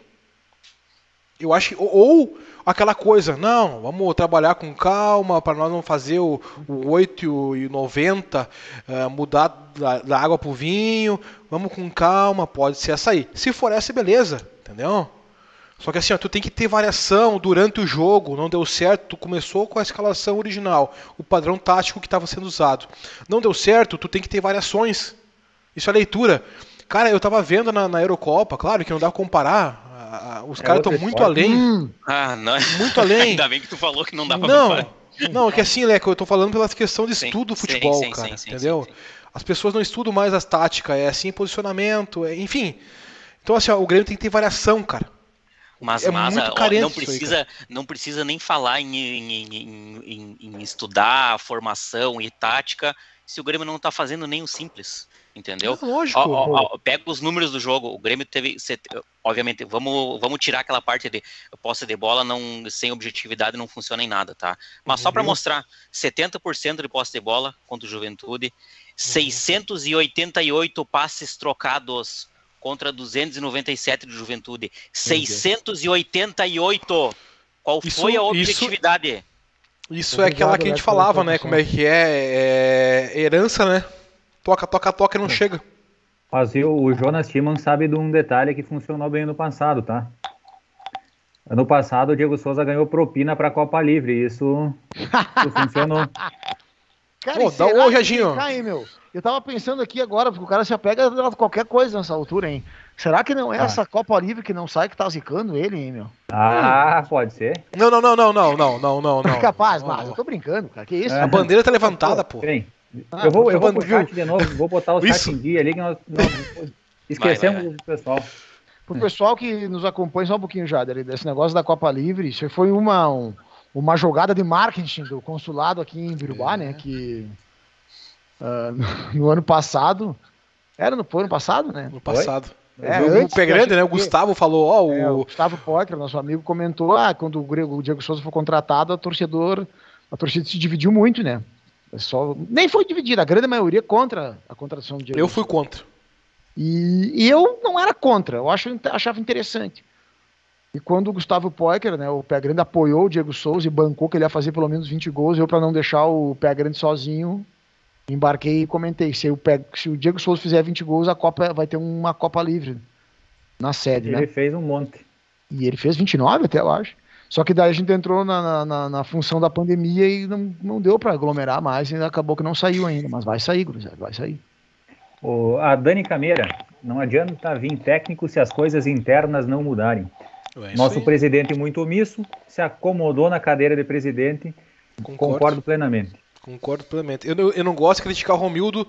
Eu acho que. Ou, ou aquela coisa, não, vamos trabalhar com calma para nós não fazer o, o 8 e o- e o 90, eh, mudar da, da água pro vinho, vamos com calma, pode ser essa aí. Se for essa, beleza, entendeu? Só que assim, ó, tu tem que ter variação durante o jogo, não deu certo, tu começou com a escalação original, o padrão tático que estava sendo usado. Não deu certo, tu tem que ter variações. Isso é leitura. Cara, eu tava vendo na, na Eurocopa, claro que não dá pra comparar, a- a- os É caras estão muito além, Hum, Ah, não. muito além. Ainda bem que tu falou que não dá pra Não, comparar. não, é que assim, Leco, eu tô falando pela questão de Sim, estudo do futebol, sim, cara, sim, sim, entendeu? sim, sim. As pessoas não estudam mais as táticas, é assim posicionamento, é, enfim. Então assim, ó, o Grêmio tem que ter variação, cara. Mas, É mas muito ó, não isso aí, precisa, não precisa nem falar em, em- em- em- em estudar formação e tática se o Grêmio não tá fazendo nem o simples, entendeu? É lógico. Ó, ó, ó, pega os números do jogo. O Grêmio teve, obviamente, vamos, vamos tirar aquela parte de posse de bola não sem objetividade não funciona em nada, tá? Mas só para Uhum. mostrar, 70% de posse de bola contra o Juventude, Uhum. 688 passes trocados contra 297 do Juventude, 688. Qual Isso- foi a isso- objetividade? Isso é Obrigado, aquela que a gente falava, né? informação. Como é que é, é herança, né? toca, toca, toca e não é. chega. Mas eu, o Jonas Timon sabe de um detalhe que funcionou bem no passado, tá? Ano passado o Diego Souza ganhou propina para Copa Livre, isso, isso funcionou. Cara, Pô, dá um Aí, meu. Eu tava pensando aqui agora, porque o cara se apega a qualquer coisa nessa altura, hein? Será que não é ah. essa Copa Livre que não sai que tá zicando ele, hein, meu? Ah, hum. pode ser. Não, não, não, não, não, não, não, não. Capaz, mas eu tô brincando, cara. Que isso? É. A bandeira tá levantada, pô. Sim. Ah, eu vou, eu vou pro chat de novo, vou botar o chat Isso. em dia ali que nós, nós esquecemos vai, do pessoal. Pro pessoal que nos acompanha só um pouquinho já, desse negócio da Copa Livre, isso foi uma, um- uma jogada de marketing do consulado aqui em Birubá, É. né? Que ah, no, no ano passado. Era no, foi ano passado, né? No passado. É, o antes pé grande, né? O Gustavo falou, ó, É, o o. Gustavo Poitre, nosso amigo, comentou: ah, quando o o Diego Souza for contratado, a torcedor, a torcida se dividiu muito, né? É Só, nem foi dividida, a grande maioria contra a contratação do Diego Eu fui contra. E, e eu não era contra, eu acho, achava interessante. E quando o Gustavo Poiker, né, o Pé Grande, apoiou o Diego Souza e bancou que ele ia fazer pelo menos 20 gols, eu, para não deixar o Pé Grande sozinho, embarquei e comentei: se o, Pé- se o Diego Souza fizer 20 gols, a Copa vai ter uma Copa livre na sede, né? Ele fez um monte. E ele fez 29 até, eu acho. Só que daí a gente entrou na, na, na- função da pandemia e não, não deu para aglomerar mais, e acabou que não saiu ainda. Mas vai sair, Cruzado, vai sair. O, a Dani Cameira, não adianta vir técnico se as coisas internas não mudarem. É Nosso aí. presidente muito omisso se acomodou na cadeira de presidente. Concordo. Concordo plenamente. Concordo plenamente. Eu, não- eu não gosto de criticar o Romildo.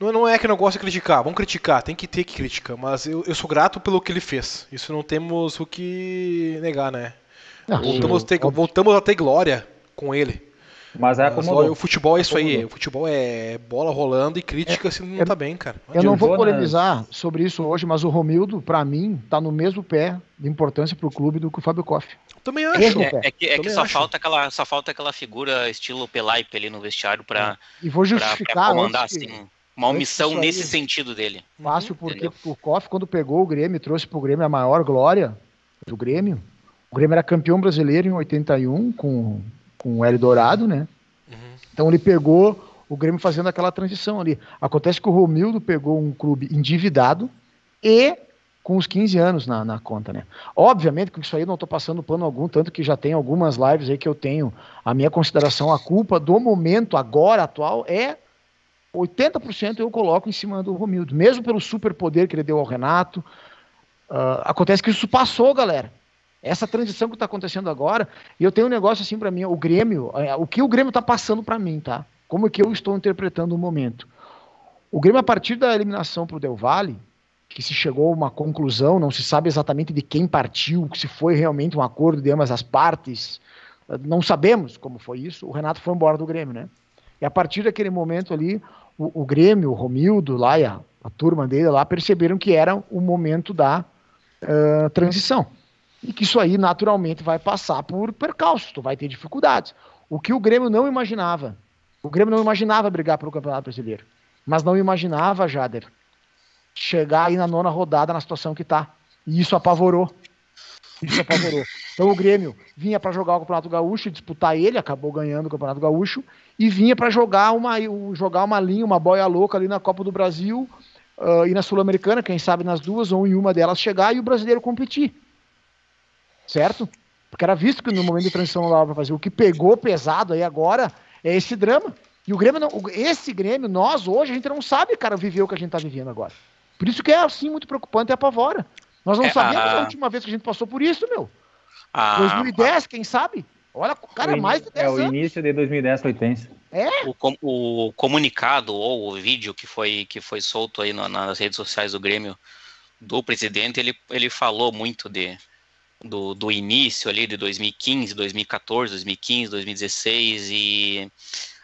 Não, não é que eu não gosto de criticar. Vamos criticar, tem que ter crítica. Mas eu, eu sou grato pelo que ele fez. Isso não temos o que negar, né? Não, Voltamos, a ter, voltamos a ter glória com ele. Mas Mas, acomodou. olha, o futebol é isso aí. Acomodou. O futebol é bola rolando e crítica se não tá bem, cara. Não Eu não vou Jonas- polemizar sobre isso hoje, mas o Romildo, pra mim, tá no mesmo pé de importância pro clube do que o Fábio Koff. Também acho. É, é que, é que só, acho. falta aquela, só falta aquela figura estilo Pelaipe ali no vestiário para E vou justificar comandar antes que- assim, uma omissão aí- nesse sentido dele. fácil, porque Entendeu? o Koff, quando pegou o Grêmio, trouxe pro Grêmio a maior glória do Grêmio. O Grêmio era campeão brasileiro em 81 com, com o Hélio Dourado, né? Uhum. Então ele pegou o Grêmio fazendo aquela transição ali. Acontece que o Romildo pegou um clube endividado e com os 15 anos na, na conta, né? Obviamente que isso aí não estou passando pano algum, tanto que já tem algumas lives aí que eu tenho a minha consideração, a culpa do momento agora atual é 80% eu coloco em cima do Romildo, mesmo pelo superpoder que ele deu ao Renato. Ah, acontece que isso passou, galera. Essa transição que está acontecendo agora, e eu tenho um negócio assim para mim, o Grêmio, é, o que o Grêmio está passando para mim, tá? como é que eu estou interpretando o momento. O Grêmio, a partir da eliminação para o Del Valle, que se chegou a uma conclusão, não se sabe exatamente de quem partiu, se foi realmente um acordo de ambas as partes, não sabemos como foi isso. O Renato foi embora do Grêmio, né? E a partir daquele momento ali, o, o Grêmio, o Romildo lá e a, a, turma dele lá perceberam que era o momento da uh, transição. E que isso aí naturalmente vai passar por percalços, tu vai ter dificuldades. O que o Grêmio não imaginava. O Grêmio não imaginava brigar pelo Campeonato Brasileiro. Mas não imaginava, Jader, chegar aí na nona rodada na situação que está. E isso apavorou. Isso apavorou. Então o Grêmio vinha para jogar o Campeonato Gaúcho disputar ele, acabou ganhando o Campeonato Gaúcho, e vinha para jogar uma, jogar uma linha, uma boia louca ali na Copa do Brasil uh, e na Sul-Americana, quem sabe nas duas ou em uma delas chegar e o brasileiro competir. Certo? Porque era visto que no momento de transição não dava para fazer. O que pegou pesado aí agora é esse drama. E o Grêmio, não, esse Grêmio, nós hoje, a gente não sabe, cara, viver o que a gente está vivendo agora. Por isso que é assim muito preocupante e apavora. Nós não é, sabemos a... a... última vez que a gente passou por isso, meu. A... 2010, quem sabe? Olha, cara, o mais de 10 É, o início de 2010 foi tenso. É? O, com, o, comunicado ou o vídeo que foi, que foi solto aí no, nas redes sociais do Grêmio do presidente, ele, ele falou muito de, do, do início ali de 2015, 2014, 2015, 2016 e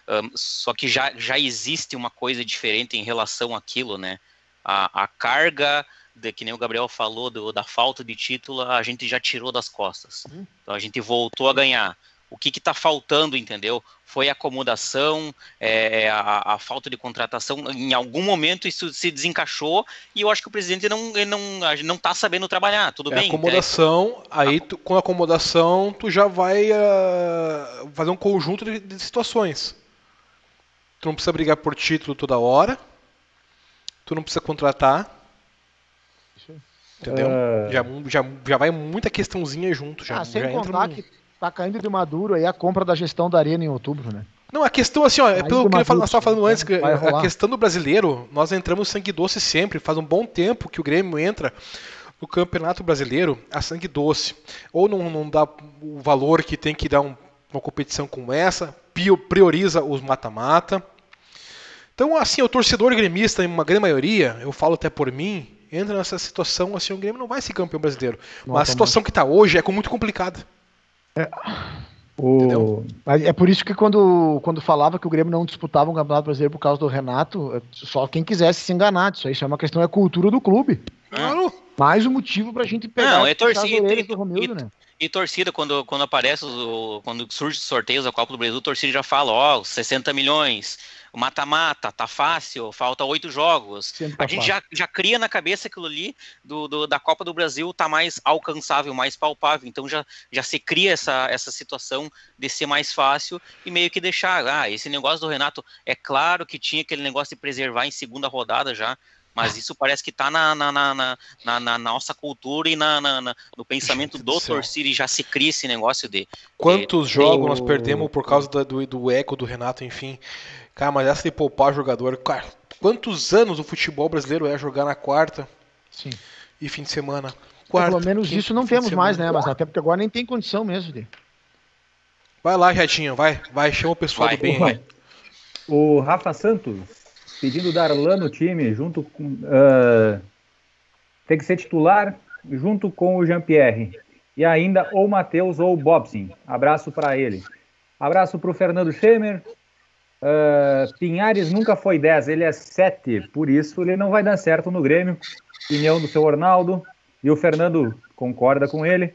um, só que já, já existe uma coisa diferente em relação àquilo, né? A, a carga de, que nem o Gabriel falou, do, da falta de título, a gente já tirou das costas. Uhum. Então a gente voltou a ganhar. O que está faltando, entendeu? Foi a acomodação, é, a, a, falta de contratação. Em algum momento isso se desencaixou e eu acho que o presidente não não não está sabendo trabalhar. Tudo é, bem? Acomodação. É, aí tu, com a acomodação tu já vai uh, fazer um conjunto de, de situações. Tu não precisa brigar por título toda hora. Tu não precisa contratar Entendeu? Uh... Já, já, já vai muita questãozinha junto. Já, ah, sem já contar que tá caindo de maduro aí a compra da gestão da arena em outubro, né? Não, a questão assim, ó, é pelo que nós estava falando antes, que a questão do brasileiro, nós entramos sangue doce sempre, faz um bom tempo que o Grêmio entra no Campeonato Brasileiro a sangue doce. Ou não, não dá o valor que tem que dar um, uma competição como essa, prioriza os mata-mata. Então, assim, o torcedor gremista, em uma grande maioria, eu falo até por mim, entra nessa situação assim, o Grêmio não vai ser campeão brasileiro. Mas a situação que está hoje é muito complicada. É. O... É por isso que quando, quando falava que o Grêmio não disputava um campeonato brasileiro por causa do Renato, é só quem quisesse se enganar disso. Isso é uma questão, é cultura do clube. Claro. Mais um motivo pra gente pegar não, é torcida, e, do Romildo, e, né? E torcida, quando, quando aparece, quando surge os sorteios da Copa do Brasil, a torcida já fala, ó, oh, 60 milhões, mata-mata, tá fácil, falta oito jogos. Tá a gente já, já cria na cabeça aquilo ali do, do, da Copa do Brasil tá mais alcançável, mais palpável. Então já, já se cria essa, essa situação de ser mais fácil e meio que deixar. Ah, esse negócio do Renato, é claro que tinha aquele negócio de preservar em segunda rodada já. Mas isso parece que está na, na, na, na, na nossa cultura e na, na, no pensamento do torcida e já se cria esse negócio de. Quantos jogos nós perdemos por causa do, do eco do Renato, enfim. Cara, mas essa de poupar jogador. Cara, quantos anos o futebol brasileiro é jogar na quarta? Sim. E fim de semana? Quarta, Pelo menos isso não temos mais, né? Mas até porque agora nem tem condição mesmo de. Vai lá, Retinho, vai, vai, chama o pessoal vai, do bem aí. O Rafa Santos pedindo Darlan no time, junto com. Uh, tem que ser titular junto com o Jean-Pierre. E ainda ou Matheus ou Bobson. Abraço para ele. Abraço para o Fernando Schemer, Uh, Pinhares nunca foi 10, ele é 7, por isso ele não vai dar certo no Grêmio. Opinião do seu Arnaldo, e o Fernando concorda com ele.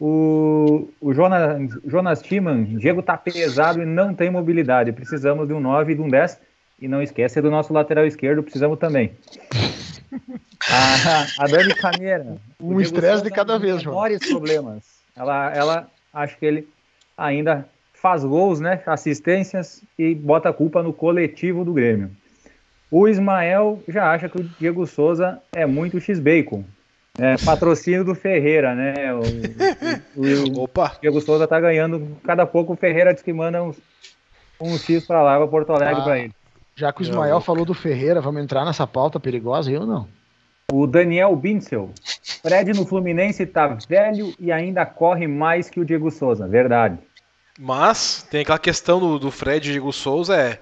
O, o Jonas, Jonas Timan, Diego tá pesado e não tem mobilidade. Precisamos de um 9 e de um 10. E não esquece do nosso lateral esquerdo, precisamos também. A, a Dani Caneira. Um estresse de cada vez. Menores problemas. Ela, ela acho que ele ainda faz gols, né, assistências e bota a culpa no coletivo do Grêmio. O Ismael já acha que o Diego Souza é muito X-Bacon. É, patrocínio do Ferreira, né? O, o, o Opa. Diego Souza tá ganhando. Cada pouco o Ferreira diz que manda uns, uns X para lá, para Porto Alegre ah, para ele. Já que o Ismael falou do Ferreira, vamos entrar nessa pauta perigosa aí ou não? O Daniel Bintzel. Fred no Fluminense tá velho e ainda corre mais que o Diego Souza. Verdade. Mas tem aquela questão do, do Fred e Diego Souza, é.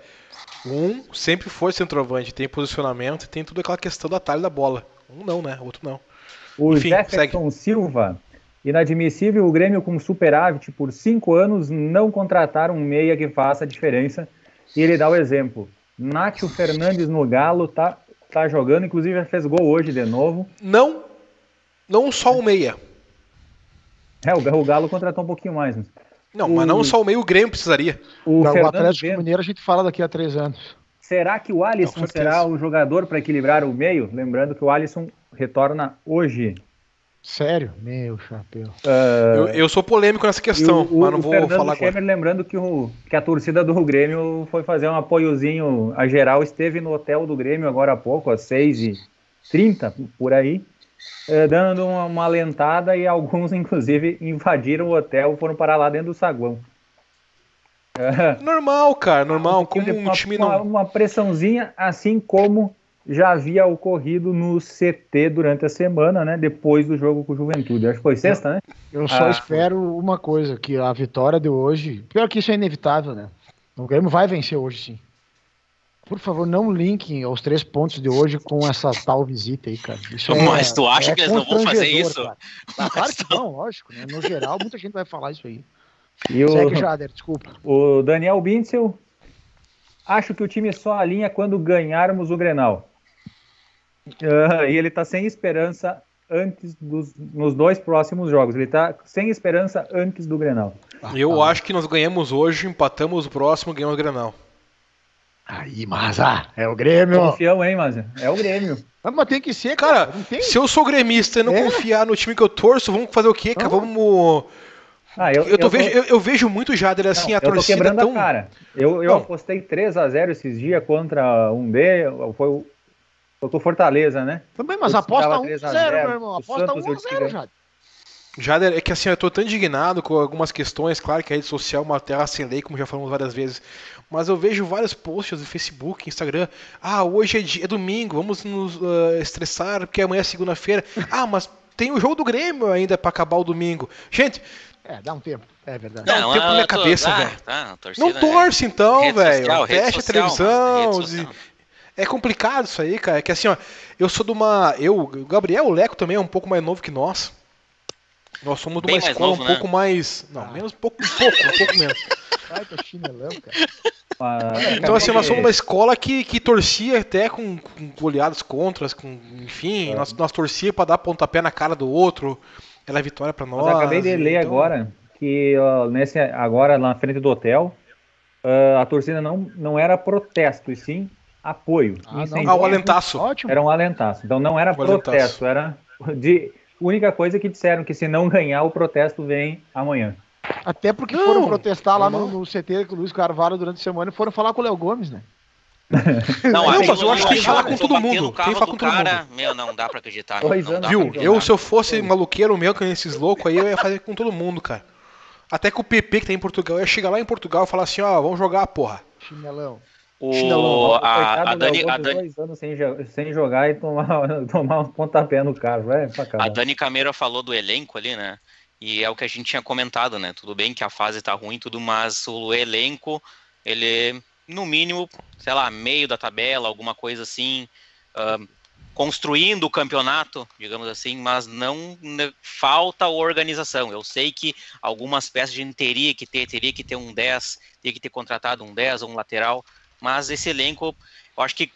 Um sempre foi centroavante, tem posicionamento e tem toda aquela questão do atalho da bola. Um não, né? Outro não. O Enfim, Jefferson Silva. Inadmissível o Grêmio com superávit por cinco anos não contratar um meia que faça a diferença. E ele dá o exemplo. Nátio Fernandes no Galo tá, tá jogando, inclusive já fez gol hoje de novo. Não, não só o meia. É, o, o Galo contratou um pouquinho mais. Mas... Não, mas não só o meio o Grêmio precisaria. O, Fernando Atlético Bento- Mineiro a gente fala daqui a três anos. Será que o Alisson certeza. será o jogador para equilibrar o meio? Lembrando que o Alisson retorna hoje. Sério? Meu chapéu. Ah, Eu, eu sou polêmico nessa questão, o, o- mas não o vou Fernando falar agora. Schemer lembrando que, o, que a torcida do Grêmio foi fazer um apoiozinho. A geral esteve no hotel do Grêmio agora há pouco, às 6h30, por aí, eh, dando uma, uma alentada e alguns, inclusive, invadiram o hotel e foram parar lá dentro do saguão. É, Normal, cara, normal. Como um uma, time uma, não. uma pressãozinha, assim como já havia ocorrido no CT durante a semana, né? Depois do jogo com o Juventude. Acho que foi sexta, né? Eu só Ah, espero uma coisa, que a vitória de hoje. Pior que isso é inevitável, né? O Grêmio vai vencer hoje, sim. Por favor, não linkem os três pontos de hoje com essa tal visita aí, cara. Isso é- Mas tu acha é que eles não vão fazer isso? cara. Ah, claro que não, lógico. Né? No geral, muita gente vai falar isso aí. E o, Segue, Jader, desculpa. o Daniel Bintzel, acho que o time só alinha quando ganharmos o Grenal. Ah, e ele tá sem esperança antes dos nos dois próximos jogos. Ele tá sem esperança antes do Grenal. Eu Ah, acho que nós ganhamos hoje, empatamos o próximo, ganhamos o Grenal. Aí, mas ah, é o Grêmio. Confião, hein, mas é o Grêmio. Ah, Mas tem que ser, Cara, cara. Se eu sou gremista e não É. confiar no time que eu torço, vamos fazer o quê, cara? Vamos. Ah, eu, Eu, tô eu vejo, eu, eu vejo muito Jader assim, Não, a eu tô torcida quebrando tão. a cara. Eu, eu apostei 3 a 0 esses dias contra um D, foi o com o Fortaleza, né? Também, mas aposta dava 1x0, 3 a 0, meu irmão. o Aposta Santos eu tive- 1x0, já. Jader, é que assim, eu tô tão indignado com algumas questões, claro que a rede social é uma terra sem lei, como já falamos várias vezes, mas eu vejo vários posts no Facebook, Instagram, ah, hoje é, dia, é domingo, vamos nos ah, estressar porque amanhã é segunda-feira, ah, mas tem o jogo do Grêmio ainda pra acabar o domingo. Gente, É, dá um tempo. É verdade. Dá um tempo na minha tô- cabeça, ah, velho. tá, não é- torce então, velho, fecha a televisão, é complicado isso aí, cara, é que assim, ó, eu sou de uma, eu, o Gabriel, o Leco também é um pouco mais novo que nós, nós somos de Bem uma mais escola novo, um né? pouco mais, não, Ah. menos, pouco, um pouco, um pouco menos. Ai, tô chinelão, cara. Uma- Então, assim, nós somos uma escola que, que torcia até com, com goleadas contras, com, enfim, É. nós, nós torcia pra dar pontapé na cara do outro, era vitória pra nós. Mas acabei de ler então- agora que ó, nesse, agora na frente do hotel ah, a torcida não, não era protesto, e sim apoio. Ah, não. incentivo. Ah, o alentaço. Ótimo. Era um alentaço. Então não era O alentaço. protesto, era de única coisa que disseram que se não ganhar o protesto vem amanhã. Até porque Não, foram protestar lá no, no CT com o Luiz Carvalho durante a semana e foram falar com o Léo Gomes, né? Não, aí mas eu acho que tem que falar com todo mundo, tem que falar com todo cara, Meu, não dá pra acreditar. Não, não Viu? Eu, se eu fosse maluqueiro meu com esses loucos aí, eu ia fazer com todo mundo, cara. Até com o PP que tá em Portugal, eu ia chegar lá em Portugal e falar assim, ó, vamos jogar, porra. Chinelão. O, a, a do Dani, a Dani, dois anos sem, sem jogar e tomar, tomar um pontapé no carro. Cá. A Dani Cameira falou do elenco ali, né? E é o que a gente tinha comentado, né? Tudo bem que a fase tá ruim, tudo, mas o elenco, ele, no mínimo, sei lá, meio da tabela, alguma coisa assim, ah, construindo o campeonato, digamos assim, mas não né, falta organização. Eu sei que algumas peças a gente teria que ter, teria que ter um 10, teria que ter contratado um 10 ou um lateral, mas esse elenco, eu acho que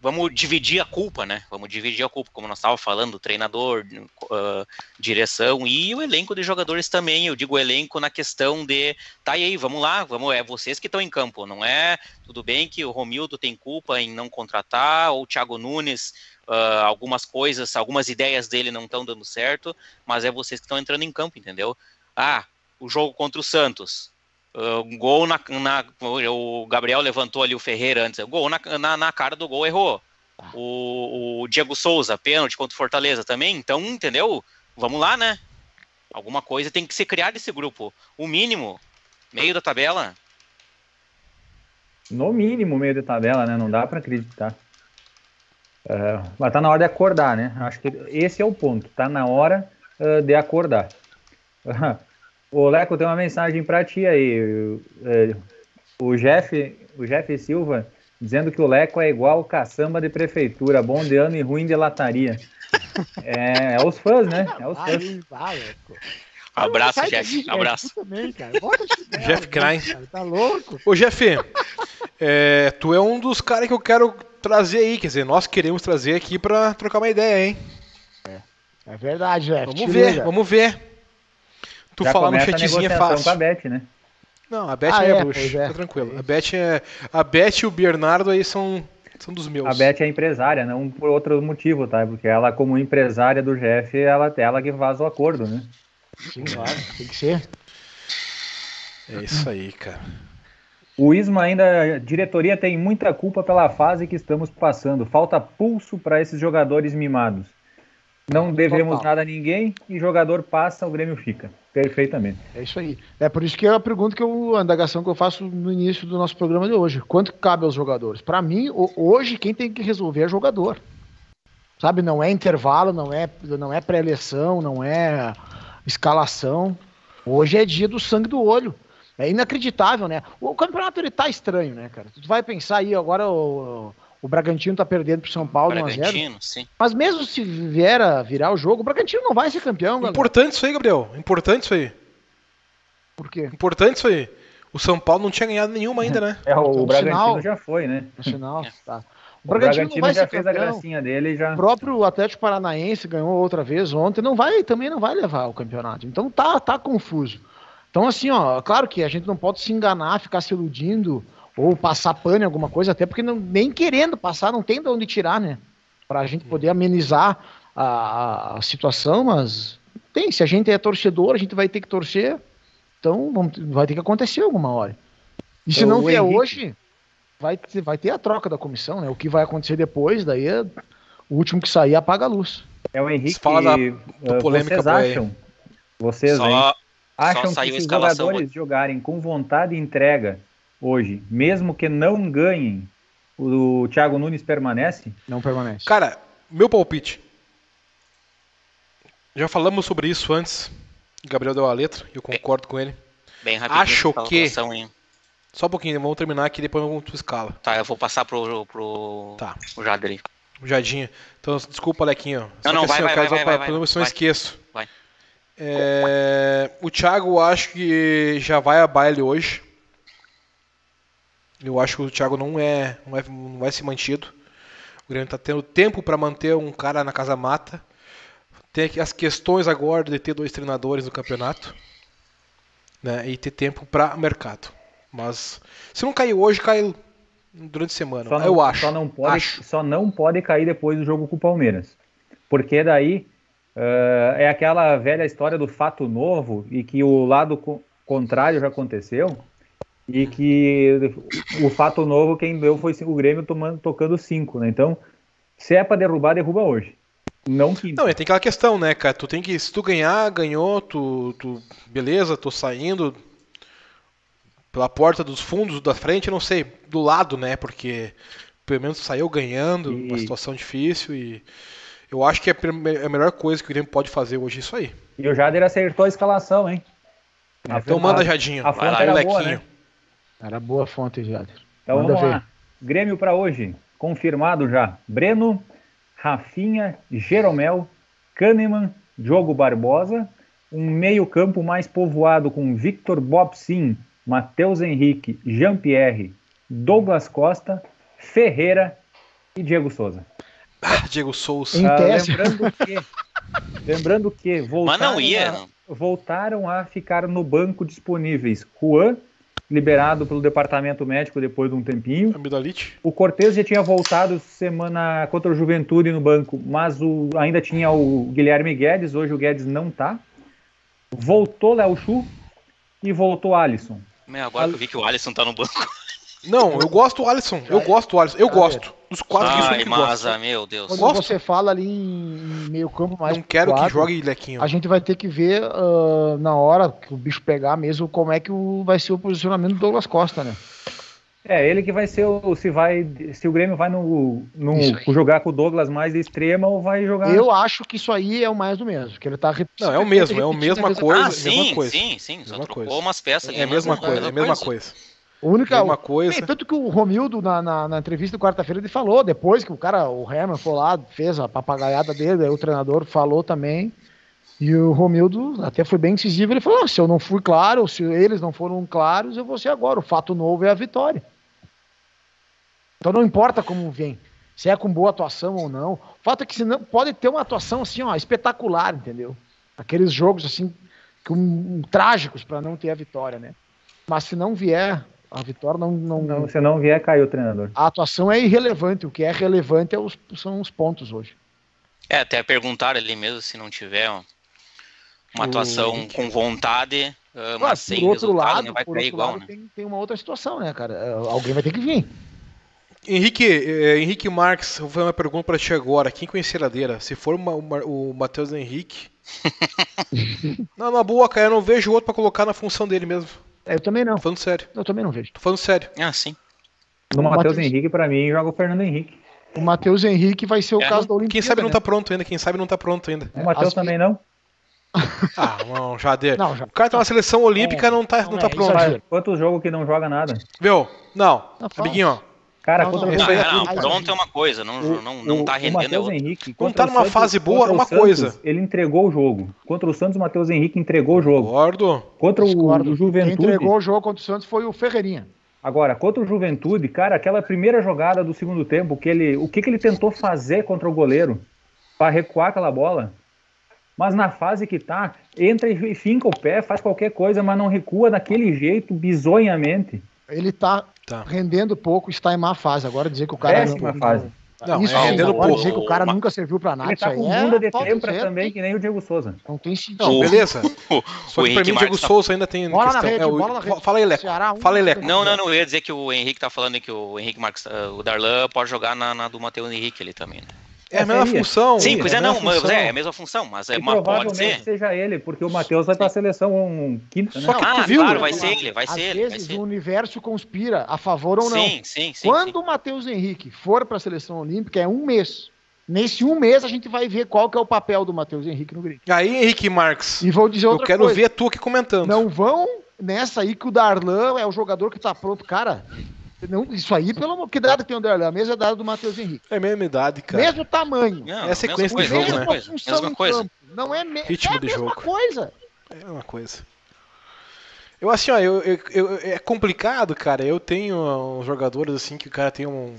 vamos dividir a culpa, né? Vamos dividir a culpa, como nós estávamos falando, treinador, ah, direção e o elenco de jogadores também. Eu digo elenco na questão de, tá aí, vamos lá, vamos, é vocês que estão em campo, não é? Tudo bem que o Romildo tem culpa em não contratar, ou o Thiago Nunes, ah, algumas coisas, algumas ideias dele não estão dando certo, mas é vocês que estão entrando em campo, entendeu? Ah, o jogo contra o Santos. Ah, gol na, na- O Gabriel levantou ali o Ferreira antes. Gol na, na, na cara do gol, errou. O, o Diego Souza, pênalti contra o Fortaleza também. Então, entendeu? Vamos lá, né? Alguma coisa tem que ser criada esse grupo. O mínimo, meio da tabela. No mínimo, meio de tabela, né? Não dá pra acreditar. É, mas tá na hora de acordar, né? Acho que esse é o ponto. Tá na hora eh, de acordar. Ô, Leco, tem uma mensagem pra ti aí. É, O Jeff, o Jeff Silva dizendo que o Leco é igual caçamba de prefeitura, bom de ano e ruim de lataria. É, é os fãs, né? É os fãs. Aí, vai, Leco. Abraço, Jeff. Abraço. Também, cara. Bota chinelo, Jeff Klein. cara? Tá louco? Ô, Jeff, é, tu é um dos caras que eu quero trazer aí. Quer dizer, nós queremos trazer aqui pra trocar uma ideia, hein? É verdade, Jeff. Vamos te ver, liga. vamos ver. Tu Já fala no chatzinho é fácil. com a Beth, né? Não, a Beth Ah, é, é, pois é. tá tranquilo. A Beth é. A Beth e o Bernardo aí são, são dos meus. A Beth é empresária, não por outro motivo, tá? Porque ela, como empresária do Jeff, ela, ela que faz o acordo, né? Sim, claro. Tem que ser. É isso aí, cara. O Isma ainda, a diretoria tem muita culpa pela fase que estamos passando. Falta pulso para esses jogadores mimados. Não devemos Total. nada a ninguém e jogador passa, o Grêmio fica. Perfeitamente. É isso aí. É por isso que é a pergunta que eu, a indagação que eu faço no início do nosso programa de hoje. Quanto cabe aos jogadores? Pra mim, hoje, quem tem que resolver é jogador. Sabe, não é intervalo, não é, não é pré-eleição, não é escalação. Hoje é dia do sangue do olho. É inacreditável, né? O campeonato ele tá estranho, né, cara? Tu vai pensar aí, agora o, o Bragantino tá perdendo pro São Paulo 1x0. Bragantino, sim. Mas mesmo se vier a virar o jogo, o Bragantino não vai ser campeão, galera. Importante isso aí, Gabriel. Importante isso aí. Por quê? Importante isso aí. O São Paulo não tinha ganhado nenhuma ainda, né? É, o, Então, Bragantino sinal- já foi, né? No final, tá. O Bragantino, vai já ser fez a campeão. gracinha dele já. O próprio Atlético Paranaense ganhou outra vez ontem, não vai, também não vai levar o campeonato. Então tá, tá confuso. Então assim, ó, claro que a gente não pode se enganar, ficar se iludindo ou passar pano em alguma coisa, até porque não, nem querendo passar, não tem de onde tirar, né? Pra gente poder amenizar a, a- a situação, mas tem, se a gente é torcedor, a gente vai ter que torcer. Então vamos- vai ter que acontecer alguma hora. E se É não vier Henrique. hoje, vai ter, vai ter a troca da comissão, né? O que vai acontecer depois, daí é o último que sair apaga a luz. É o Henrique. Fala da- eh, da polêmica vocês boa aí. acham? Vocês, hein? Só, acham que a se os jogadores jogarem com vontade e entrega hoje, mesmo que não ganhem, o Thiago Nunes permanece? Não permanece. Cara, meu palpite. Já falamos sobre isso antes. O Gabriel deu a letra e eu concordo com ele. bem rapidinho. Acho que-? Só um pouquinho, vamos terminar aqui depois vamos pra escala. Tá, eu vou passar pro, pro, Tá. pro Jader aí. O Jadinho. Então, desculpa, Lequinho. Não, não, que vai, assim, vai, eu quero vai, vai, vai, eu vai. esqueço. Vai. É, o Thiago, eu acho que já vai a baile hoje. Eu acho que o Thiago não é, não vai, não vai ser mantido. O Grêmio tá tendo tempo para manter um cara na casa mata. Tem as questões agora de ter dois treinadores no campeonato. Né, e ter tempo para mercado. Mas se não cair hoje, cai durante a semana. Só não, eu acho. Só não, pode, acho. só não pode cair depois do jogo com o Palmeiras. Porque daí eh, é aquela velha história do fato novo e que o lado co- contrário já aconteceu. E que o fato novo, quem deu foi o Grêmio tomando, tocando cinco, né? Então, se é pra derrubar, derruba hoje. Não quinta. Não, tem aquela questão, né, cara? Tu tem que, se tu ganhar, ganhou, tu, tu beleza, tô saindo pela porta dos fundos, da frente, não sei, do lado, né? Porque pelo menos saiu ganhando, E- uma situação difícil e eu acho que é a prime- a melhor coisa que o Grêmio pode fazer hoje é isso aí. E o Jader acertou a escalação, hein? então manda, Jadinho. A Vai lá, era Lequinho. boa, né? Era boa fonte, Jader. Então Manda vamos ver. lá. Grêmio para hoje. Confirmado já. Breno, Rafinha, Jeromel, Kahneman, Diogo Barbosa. Um meio-campo mais povoado com Victor Bobsin, Matheus Henrique, Jean-Pierre, Douglas Costa, Ferreira e Diego Souza. Ah, Diego Souza. Ah, lembrando que, lembrando que Mas voltaram, não ia. a, voltaram a ficar no banco disponíveis Juan, liberado pelo departamento médico depois de um tempinho. Amidalite. O Cortez já tinha voltado semana contra o Juventude no banco, mas o, ainda tinha o Guilherme Guedes, hoje o Guedes não tá. Voltou Léo Chu e voltou Alisson. Meu, agora que eu vi que o Alisson tá no banco. Não, eu gosto do Alisson. Eu gosto do Alisson. Eu gosto. Dos quatro que Ai, eu que gosto. Maza, meu Deus. Quando Gosto. você fala ali em meio campo mais Não quero que jogue Lequinho. A gente vai ter que ver ah, na hora que o bicho pegar mesmo como é que o- vai ser o posicionamento do Douglas Costa, né? É, ele que vai ser o. Se, vai, se o Grêmio vai no, no jogar com o Douglas mais de extrema ou vai jogar. Eu acho que isso aí é o mais do mesmo, que ele tá rep- Não, é o mesmo, é a repetindo mesma mesma- coisa. ah, mesma sim, coisa. sim, sim. Só Mesma trocou coisa. umas peças ali. É a mas mesma é coisa, é a mesma coisa. Única, Mesma coisa. Tanto que o Romildo, na, na, na entrevista quarta-feira, ele falou, depois que o cara, o Herman, foi lá, fez a papagaiada dele, aí o treinador falou também. E o Romildo até foi bem incisivo. Ele falou: "Ah, se eu não fui claro, se eles não foram claros, eu vou ser agora. O fato novo é a vitória. Então não importa como vem, se é com boa atuação ou não. O fato é que senão pode ter uma atuação assim, ó, espetacular, entendeu? Aqueles jogos assim, que um, um, trágicos para não ter a vitória, né? Mas se não vier a vitória, não, não, Não, se não vier, caiu o treinador. a atuação é irrelevante. O que é relevante é os, são os pontos hoje. É, até perguntaram ali mesmo se não tiver ó, uma O atuação Henrique. com vontade, Ué, mas sem por outro lado, né, vai por cair outro igual, lado né? tem, tem uma outra situação, né, cara? É, Alguém vai ter que vir. Henrique, eh, Henrique Marques, vou fazer uma pergunta pra ti agora. Quem conhece a Ladeira? Se for o, Ma- o o Matheus Henrique. não, na boa, cara, eu não vejo outro pra colocar na função dele mesmo. É, Eu também não. Tô falando sério. Eu também não vejo. Tô falando sério. Ah, sim. No O Matheus Henrique, pra mim, joga o Fernando Henrique. O Matheus Henrique vai ser o É, caso da Olimpíada. Quem sabe não né? tá pronto ainda, quem sabe não tá pronto ainda. O Matheus às também não. Ah, não, Jader. Não, já. O cara tá na seleção olímpica não tá, não não tá é, pronto. quantos jogos que não joga nada? Viu? Não. Não, fala. Amiguinho, ó. Cara, Não, contra não, o é não, tudo. pronto é uma coisa, não, O- não, não tá o- o rendendo é Matheus outra. Henrique, Não contra tá o numa Santos- fase boa, o uma Santos, coisa. Ele entregou o jogo. Contra o Santos, o Matheus Henrique entregou o jogo. Concordo. Contra o, Discordo. o Quem Juventude. entregou o jogo contra o Santos foi o Ferreirinha. Agora, contra o Juventude, cara, aquela primeira jogada do segundo tempo, que ele, o que, que ele tentou fazer contra o goleiro para recuar aquela bola? Mas na fase que tá, entra e finca o pé, faz qualquer coisa, mas não recua daquele jeito, bizonhamente. Ele tá, Tá. rendendo pouco, está em má fase. Agora dizer que o cara. Péssima fase. Não, isso é rendendo agora pouco. dizer que o cara Uma- nunca serviu pra nada. Ele tá isso com aí é bunda de zero, também, tem- que nem o Diego Souza. Não tem sentido. Não, O- beleza. O, Só o que pra mim, Henrique Diego tá- Souza ainda tem Bola na questão. rede, É, o- bola na rede. Fala aí, Leco. Ceará, um, Fala aí, Leco. Não, não, não, eu ia dizer que o Henrique tá falando que o Henrique Marques, ah, o Darlan pode jogar na, na do Matheus Henrique ali também, né? É a mesma função. Sim, pois é, a não, mas é, é a mesma função, mas, é, mas pode provavelmente ser. seja ele, porque o Matheus vai pra seleção um, quinta, né? Só que Ah, tu viu, claro, vai ser ele, vai Às ser ele, vai vezes o universo conspira a favor ou não. Sim, sim, sim. Quando sim. o Matheus Henrique for para a seleção olímpica, é um mês. Nesse um mês a gente vai ver qual que é o papel do Matheus Henrique no Grêmio. Aí, Henrique Marques, E vou dizer eu outra quero coisa. ver tu aqui comentando. Não vão nessa aí que o Darlan é o jogador que tá pronto. Cara, não, isso aí, pelo amor... Que dado tem o Darlan? A mesma idade do Matheus Henrique. É a mesma idade, cara. Mesmo tamanho. Não, É a sequência mesma do jogo, coisa, né? mesma coisa, mesma coisa. Não é, me... Ritmo é a de mesma jogo. coisa. É uma coisa. Eu assim, ó, eu, eu- eu- é complicado, cara. Eu tenho uns jogadores assim que o cara tem um.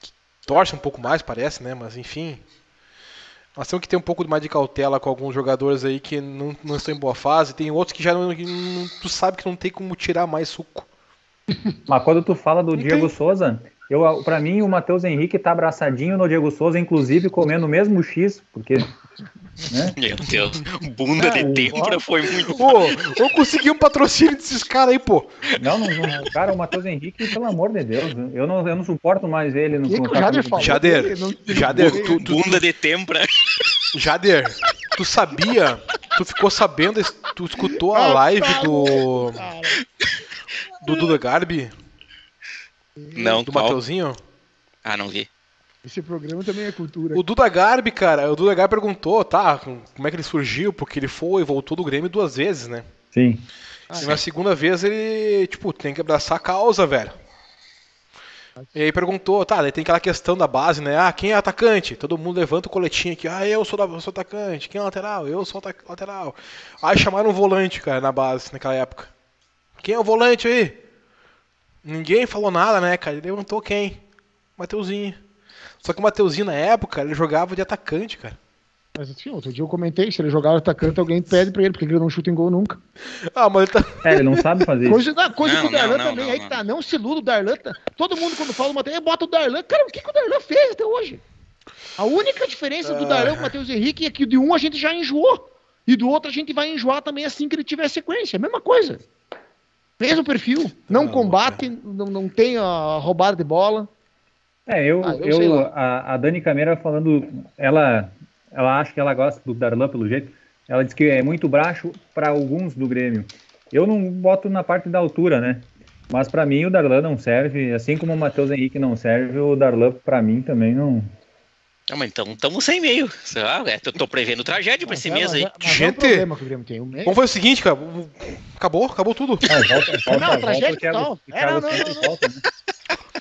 que torce um pouco mais, parece, né? Mas enfim. Nós temos que ter um pouco mais de cautela com alguns jogadores aí que não, não estão em boa fase. Tem outros que já não, não- Tu sabe que não tem como tirar mais suco. Mas quando tu fala do Diego tem. Souza, eu, pra mim o Matheus Henrique tá abraçadinho no Diego Souza, inclusive comendo o mesmo X, porque. Né? Meu Deus, bunda É, de o- tempra foi muito. Pô, eu consegui um patrocínio desses caras aí, pô. Não, não, não, cara, o Matheus Henrique, pelo amor de Deus, eu não, eu não suporto mais ele no O que, que Jader falou? Jader, não- Jader, tu, tu, Bunda de tempra. Jader, tu sabia? Tu ficou sabendo? Tu escutou a live do. Do Duda Garbi? Não, Do qual? Mateuzinho? Ah, não vi. Esse programa também é cultura. O Duda Garbi, cara, o Duda Garbi perguntou, tá, como é que ele surgiu, porque ele foi e voltou do Grêmio duas vezes, né? Sim. E na segunda vez ele, tipo, tem que abraçar a causa, velho. E aí perguntou, tá, daí tem aquela questão da base, né? Ah, quem é atacante? Todo mundo levanta o coletinho aqui. Ah, eu sou, da, eu sou atacante. Quem é lateral? Eu sou lateral. Aí chamaram um volante, cara, na base, naquela época. Quem é o volante aí? Ninguém falou nada, né, cara? Ele levantou quem? Mateuzinho. Só que o Mateuzinho, na época, ele jogava de atacante, cara. Mas assim, outro dia eu comentei, se ele jogar atacante, alguém pede pra ele, porque ele não chuta em gol nunca. Ah, mas ele tá... É, ele não sabe fazer isso. Coisa, da, coisa Não, que o Darlan não, não, também, não, aí não. que tá, não se iluda o Darlan. Tá, todo mundo quando fala o Matheus, bota o Darlan. Cara, o que, que o Darlan fez até hoje? A única diferença do Darlan com o Matheus Henrique é que de um a gente já enjoou. E do outro a gente vai enjoar também assim que ele tiver sequência. Mesma coisa. Mesmo perfil. Não Não, combate, não, não tem a roubada de bola. É, eu, Ah, eu eu, a, a Dani Cameira falando, ela, ela acha que ela gosta do Darlan pelo jeito. Ela diz que é muito baixo para alguns do Grêmio. Eu não boto na parte da altura, né? Mas pra mim o Darlan não serve, assim como o Matheus Henrique não serve, o Darlan pra mim também não. Não, mas então estamos sem meio. Ah, é, eu tô prevendo tragédia pra Mas esse é- mês mas aí. é- mas é um Gente. problema que o Grêmio tem. O meio. Vamos fazer o seguinte, cara. Acabou, acabou tudo. Ah, volta, volta, Não, volta tragédia total. É, não, não, sempre não. volta, né?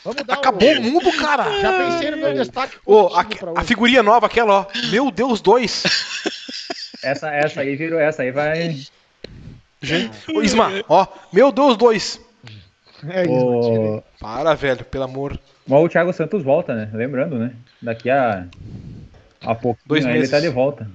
Vamos dar Acabou o... mundo, cara. Já pensei no meu destaque pra a, a figurinha nova, aquela, ó. Meu Deus, dois. Essa, essa aí virou, essa aí vai. Gente, ô, Isma, ó. Meu Deus, dois. É isso. O, Para, velho, pelo amor. mas o Thiago Santos volta, né? Lembrando, né? Daqui a, a pouquinho Dois aí ele meses. tá de volta.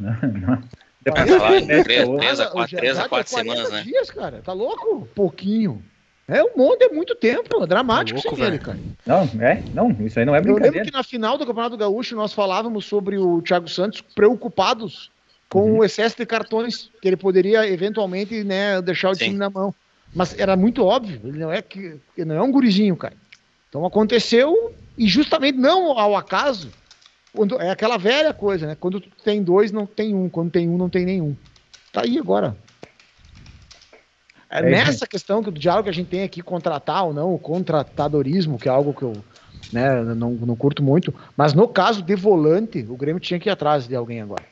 Depois Vai falar em né, três- o- três a quatro- três a já quatro tem 40 semanas, né? dias, cara. Tá louco? Pouquinho. É um monte, é muito tempo. É dramático Tá louco, sem ele, cara. Não, é, não, isso aí não é Eu lembro brincadeira. que na final do Campeonato Gaúcho nós falávamos sobre o Thiago Santos preocupados com Uhum. o excesso de cartões, que ele poderia eventualmente né, deixar o Sim. time na mão. Mas era muito óbvio, ele não é que ele não é um gurizinho, cara. Então aconteceu e justamente não ao acaso. Quando, é aquela velha coisa, né? Quando tem dois, não tem um. Quando tem um, não tem nenhum. Tá aí agora. É É, nessa questão que, do diálogo que a gente tem aqui, contratar ou não, o contratadorismo, que é algo que eu né, não, não curto muito. Mas no caso de volante, o Grêmio tinha que ir atrás de alguém agora.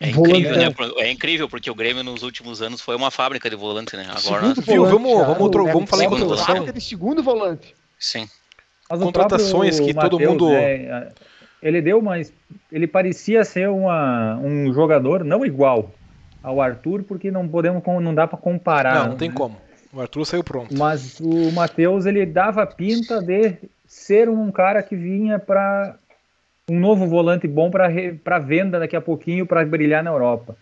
É Volante, incrível, né? né? É incrível, porque o Grêmio nos últimos anos foi uma fábrica de volante, né? Agora, Segundo Viu, volante vamos- já, vamos tro- né, vamos falar em contratação? de segundo volante. sim. Mas Contratações que todo Matheus, mundo- né, ele deu uma. Ele parecia ser uma, um jogador não igual ao Arthur, porque não podemos, com- não dá para comparar. Não, não tem né? como. O Arthur saiu pronto. Mas o Matheus ele dava pinta de ser um cara que vinha para um novo volante bom para venda daqui a pouquinho para brilhar na Europa.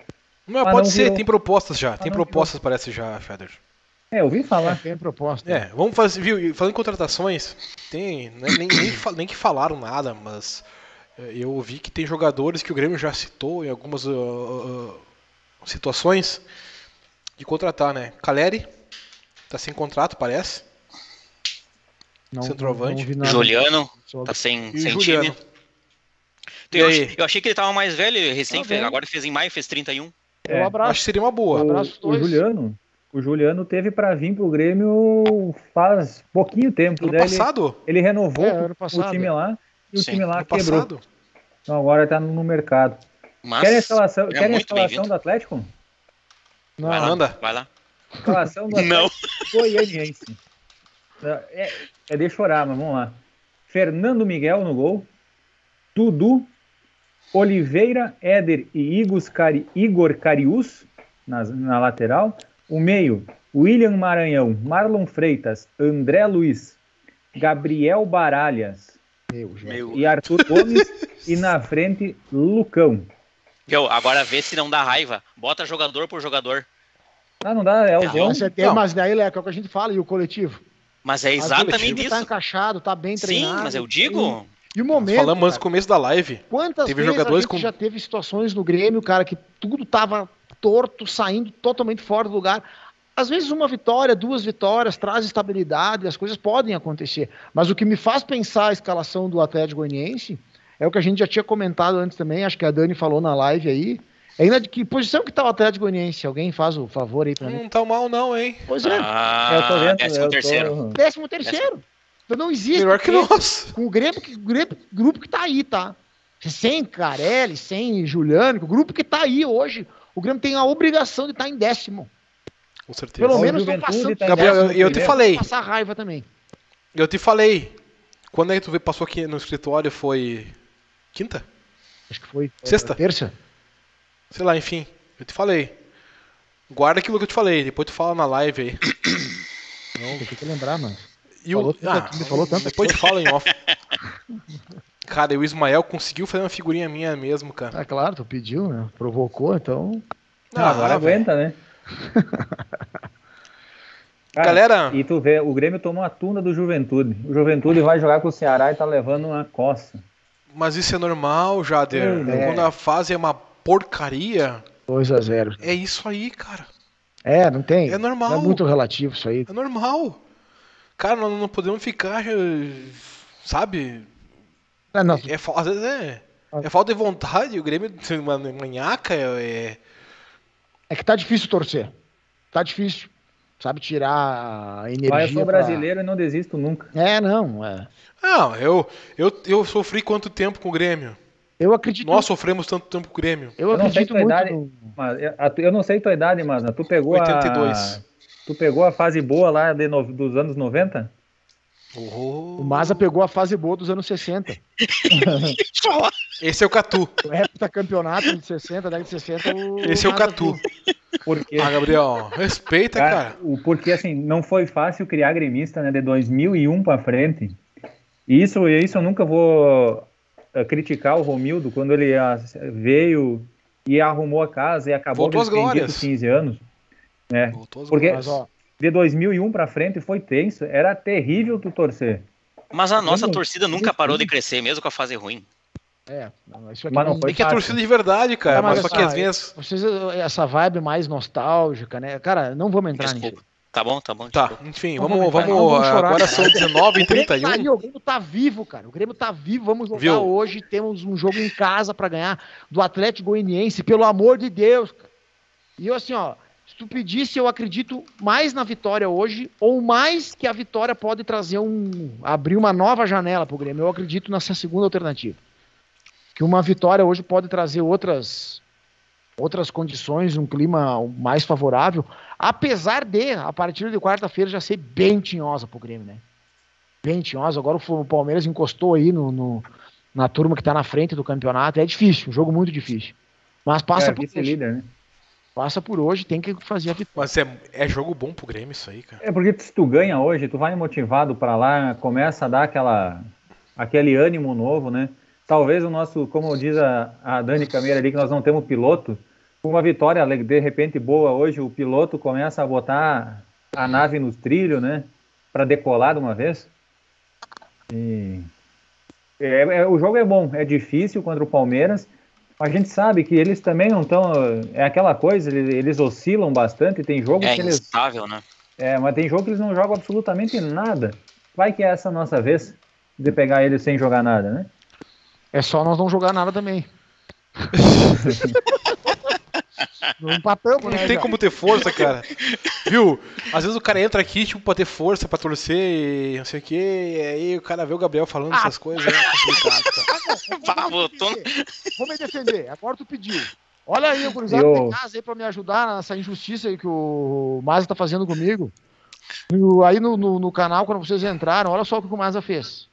Não, Mas pode não ser, virou. tem propostas já. Tem propostas, parece já, Feder. É, eu ouvi É, falar. tem proposta. É, vamos fazer, viu? Falando em contratações, tem. né, nem, nem, nem que falaram nada, mas é, eu ouvi que tem jogadores que o Grêmio já citou em algumas ah, ah, situações de contratar, né? Caleri tá sem contrato, parece. Não, Centroavante. não Juliano tá sem, E sem Juliano. time. Eu, achei, eu achei que ele tava mais velho, recém, Tá fez, agora fez em maio, fez 31. Eu É, abraço. Acho que seria uma boa. Um abraço, o, o dois. Juliano, o Juliano teve para vir pro Grêmio faz pouquinho tempo. Ano ele- passado? Ele, renovou É, o time lá e o Sim, time lá Ano quebrou. passado? Então agora tá no mercado. Mas Querem a escalação, é a escalação do Atlético? Não, vai lá, Manda. vai lá. Escalação do Não. Atlético Goianiense. É, é de chorar, mas vamos lá. Fernando Miguel no gol. Dudu, Oliveira, Éder e Igor Carius na, na lateral. O meio, William Maranhão, Marlon Freitas, André Luiz, Gabriel Baralhas meu, e Arthur Gomes. e na frente, Lucão. Viu? Agora vê se não dá raiva. Bota jogador por jogador. Ah, não dá, é o Não, João. Mas, é, tem- Não. mas daí, Leco, é o que a gente fala, e o coletivo? Mas é o exatamente coletivo isso. tá encaixado, tá bem Sim, treinado. mas eu digo. E o momento, Falamos antes cara, no começo da live. quantas teve vezes jogadores a gente com- já teve situações no Grêmio, cara, que tudo tava torto, saindo totalmente fora do lugar. Às vezes uma vitória, duas vitórias, traz estabilidade, as coisas podem acontecer. Mas o que me faz pensar a escalação do Atlético Goianiense é o que a gente já tinha comentado antes também, acho que a Dani falou na live aí. É ainda de que posição que tá o Atlético Goianiense? Alguém faz o favor aí pra mim? Não tá mal, não, hein? Pois é, Ah, eu tô vendo, décimo eu terceiro. tô... décimo terceiro. Então não existe. Melhor que Grêmio- nós. com o Grêmio, que- grupo, grupo que tá aí, tá? Sem Carelli, sem Juliano, o grupo que tá aí hoje, o Grêmio tem a obrigação de estar em décimo. Com certeza. Pelo O menos não passando tá em Gabriel, eu, décimo eu te primeiro. falei. passar raiva também. Eu te falei. Quando é que tu veio- passou aqui no escritório? Foi. Quinta? Acho que foi é, Sexta? terça. Sei lá, enfim. Eu te falei. Guarda aquilo que eu te falei, depois tu fala na live aí. Não, tem que lembrar, mano. E Falou o... tanto ah, aqui, me falou tanto depois tu fala em off. Cara, e o Ismael conseguiu fazer uma figurinha minha mesmo, cara. Ah, claro, tu pediu, né? Provocou, então. Não, agora Ah, velho. aguenta, né? Cara, Galera, E tu vê, o Grêmio tomou a tunda do Juventude. O Juventude vai jogar com o Ceará e tá levando uma coça. mas isso é normal, Jader. É. Quando a fase é uma porcaria, 2 a 0 é isso aí, cara. É, não tem. É normal. É muito relativo isso aí. É normal. Cara, nós não podemos ficar, eh, sabe? É, não, É, fa- às vezes é, é falta de vontade. O Grêmio tem uma manhaca, é, é que tá difícil torcer. Tá difícil. sabe tirar a energia. Mas eu sou pra- brasileiro e não desisto nunca. É, não, é. Não, eu, eu, eu sofri quanto tempo com o Grêmio? Eu acredito. Nós sofremos tanto tempo com o Grêmio. eu Eu não sei acredito tua muito. idade. no- Mas eu- eu não sei tua idade, mas tu pegou 82. a. Tu pegou a fase boa lá de no- dos anos 90? Oh. O Maza pegou a fase boa dos anos 60. Esse é o Catu. O heptacampeonato de 60, década de 60. O Esse é o Catu. Porque, Ah, Gabriel, respeita, cara, cara. o, porque assim, não foi fácil criar gremista, né? De 2001 pra frente. E isso, isso eu nunca vou eh, criticar o Romildo quando ele ah, veio e arrumou a casa e acabou Voltou glórias. 15 anos. Né? Voltou às Porque-. Mas, ó, De 2001 pra frente foi tenso, era terrível tu torcer. Mas a nossa Não, torcida nunca parou de crescer, mesmo com a fase ruim. é, não, isso aqui Mas não não- foi É que é torcida de verdade, cara. Ah, mas mas só que às vezes. Vocês, essa vibe mais nostálgica, né? Cara, não vamos entrar nisso. Desculpa. Tá bom, tá bom. Tá, enfim, Não vamos, vamos vamos, não vamos chorar, agora são 19 e O Grêmio tá 31. aí, o Grêmio tá vivo, cara. O Grêmio tá vivo. Vamos jogar Viu? hoje. Temos um jogo em casa pra ganhar do Atlético Goianiense, pelo amor de Deus. cara. E eu, assim, ó, se tu pedisse, eu acredito mais na vitória hoje, ou mais que a vitória pode trazer um. abrir uma nova janela pro Grêmio. Eu acredito nessa segunda alternativa. Que uma vitória hoje pode trazer outras. Outras condições, um clima mais favorável, apesar de, a partir de quarta-feira, já ser bem tinhosa pro Grêmio, né? bem tinhosa. Agora o Palmeiras encostou aí no, no- na turma que tá na frente do campeonato. É difícil, um jogo muito difícil. Mas passa é, por vice-líder, né? Passa por hoje, tem que fazer a vitória. Mas é, é jogo bom pro Grêmio isso aí, cara. É porque se tu ganha hoje, tu vai motivado pra lá, começa a dar aquela, aquele ânimo novo, né? Talvez o nosso, como diz a, a Dani Cameira ali, que nós não temos piloto, uma vitória de repente boa hoje, o piloto começa a botar a nave nos trilhos, né? Pra decolar de uma vez. E é, é- o jogo é bom, é difícil contra o Palmeiras. A gente sabe que eles também não estão. É aquela coisa, eles, eles oscilam bastante. Tem jogo É que eles instável, né? é, mas tem jogo que eles não jogam absolutamente nada. Vai que é essa a nossa vez de pegar eles sem jogar nada, né? É só nós não jogar nada também. não empatamos, Não né? tem já. como ter força, cara. Viu? Às vezes o cara entra aqui, tipo, pra ter força, pra torcer e não sei o quê, e aí o cara vê o Gabriel falando Ah. essas coisas, é complicado, cara. Vou me defender. Agora tu pediu. Olha aí, o gurizada Eu- em casa aí pra me ajudar nessa injustiça aí que o Maza tá fazendo comigo. Aí no, no, no canal, quando vocês entraram, olha só o que o Maza fez.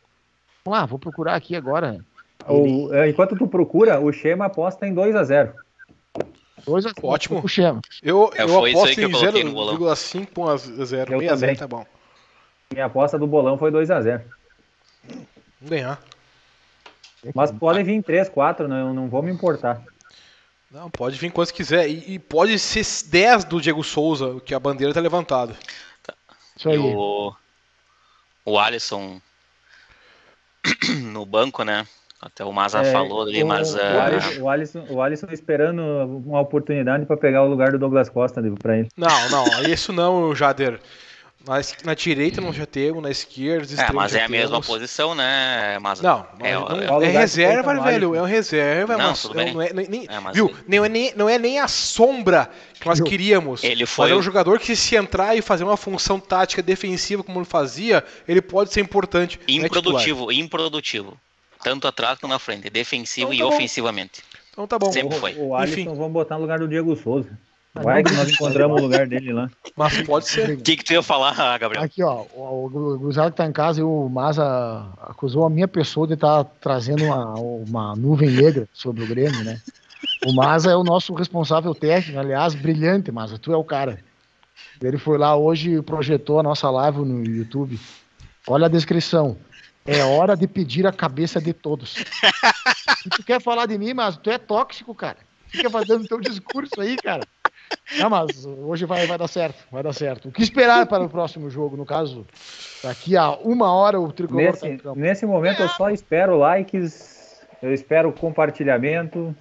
Vamos lá, vou procurar aqui agora. O- é, enquanto tu procura, o Schema aposta em 2 a 0 Dois a Ótimo. O Chema. Eu, É, eu foi isso aí aposto que eu em coloquei no bolão. 0,5 a 0. Eu 6 a 0 também. tá bom. Minha aposta do bolão foi 2 a 0 Vamos ganhar. Mas podem vir 3, 4, não, eu não vou me importar. Não, pode vir quantos quiser. E, e pode ser 10 do Diego Souza, que a bandeira tá levantada. Isso E aí. o, o Alisson no banco, né? Até o Maza É, falou ali, o- mas o, Alisson, o, Alisson, o Alisson esperando uma oportunidade para pegar o lugar do Douglas Costa para ele. Não, não, isso não, Jader. Na, na direita nós já temos, na esquerda, é, mas é a mesma temos. posição, né, Maza? Não, É, não, é- não- é que reserva, então, velho. É um reserva, Não, mas não, bem. não é, nem, É, mas viu? Não, é nem, não é nem a sombra que nós Viu? queríamos. Ele Mas foi é um jogador que se entrar e fazer uma função tática defensiva como ele fazia, ele pode ser importante. Não é titular. improdutivo, improdutivo. Tanto atrás quanto na frente, defensivo Então e tá bom. ofensivamente. Então tá bom. Sempre O, foi. o Alisson Enfim. vamos botar no lugar do Diego Souza. Vai que nós encontramos o lugar dele lá. Mas pode ser. O que, que tu ia falar, Gabriel? Aqui, ó, o, o Gurizada que tá em casa e o Maza acusou a minha pessoa de estar trazendo uma, uma nuvem negra sobre o Grêmio, né? O Maza é o nosso responsável técnico, aliás, brilhante, Maza, tu é o cara. Ele foi lá hoje e projetou a nossa live no YouTube. Olha a descrição. É hora de pedir a cabeça de todos. Se tu quer falar de mim, mas tu é tóxico, cara. Fica fazendo teu discurso aí, cara. Não, mas hoje vai, vai dar certo, vai dar certo. O que esperar para o próximo jogo? No caso, daqui a uma hora o tricolor tá em Nesse, campo. nesse momento eu só espero likes, eu espero compartilhamento,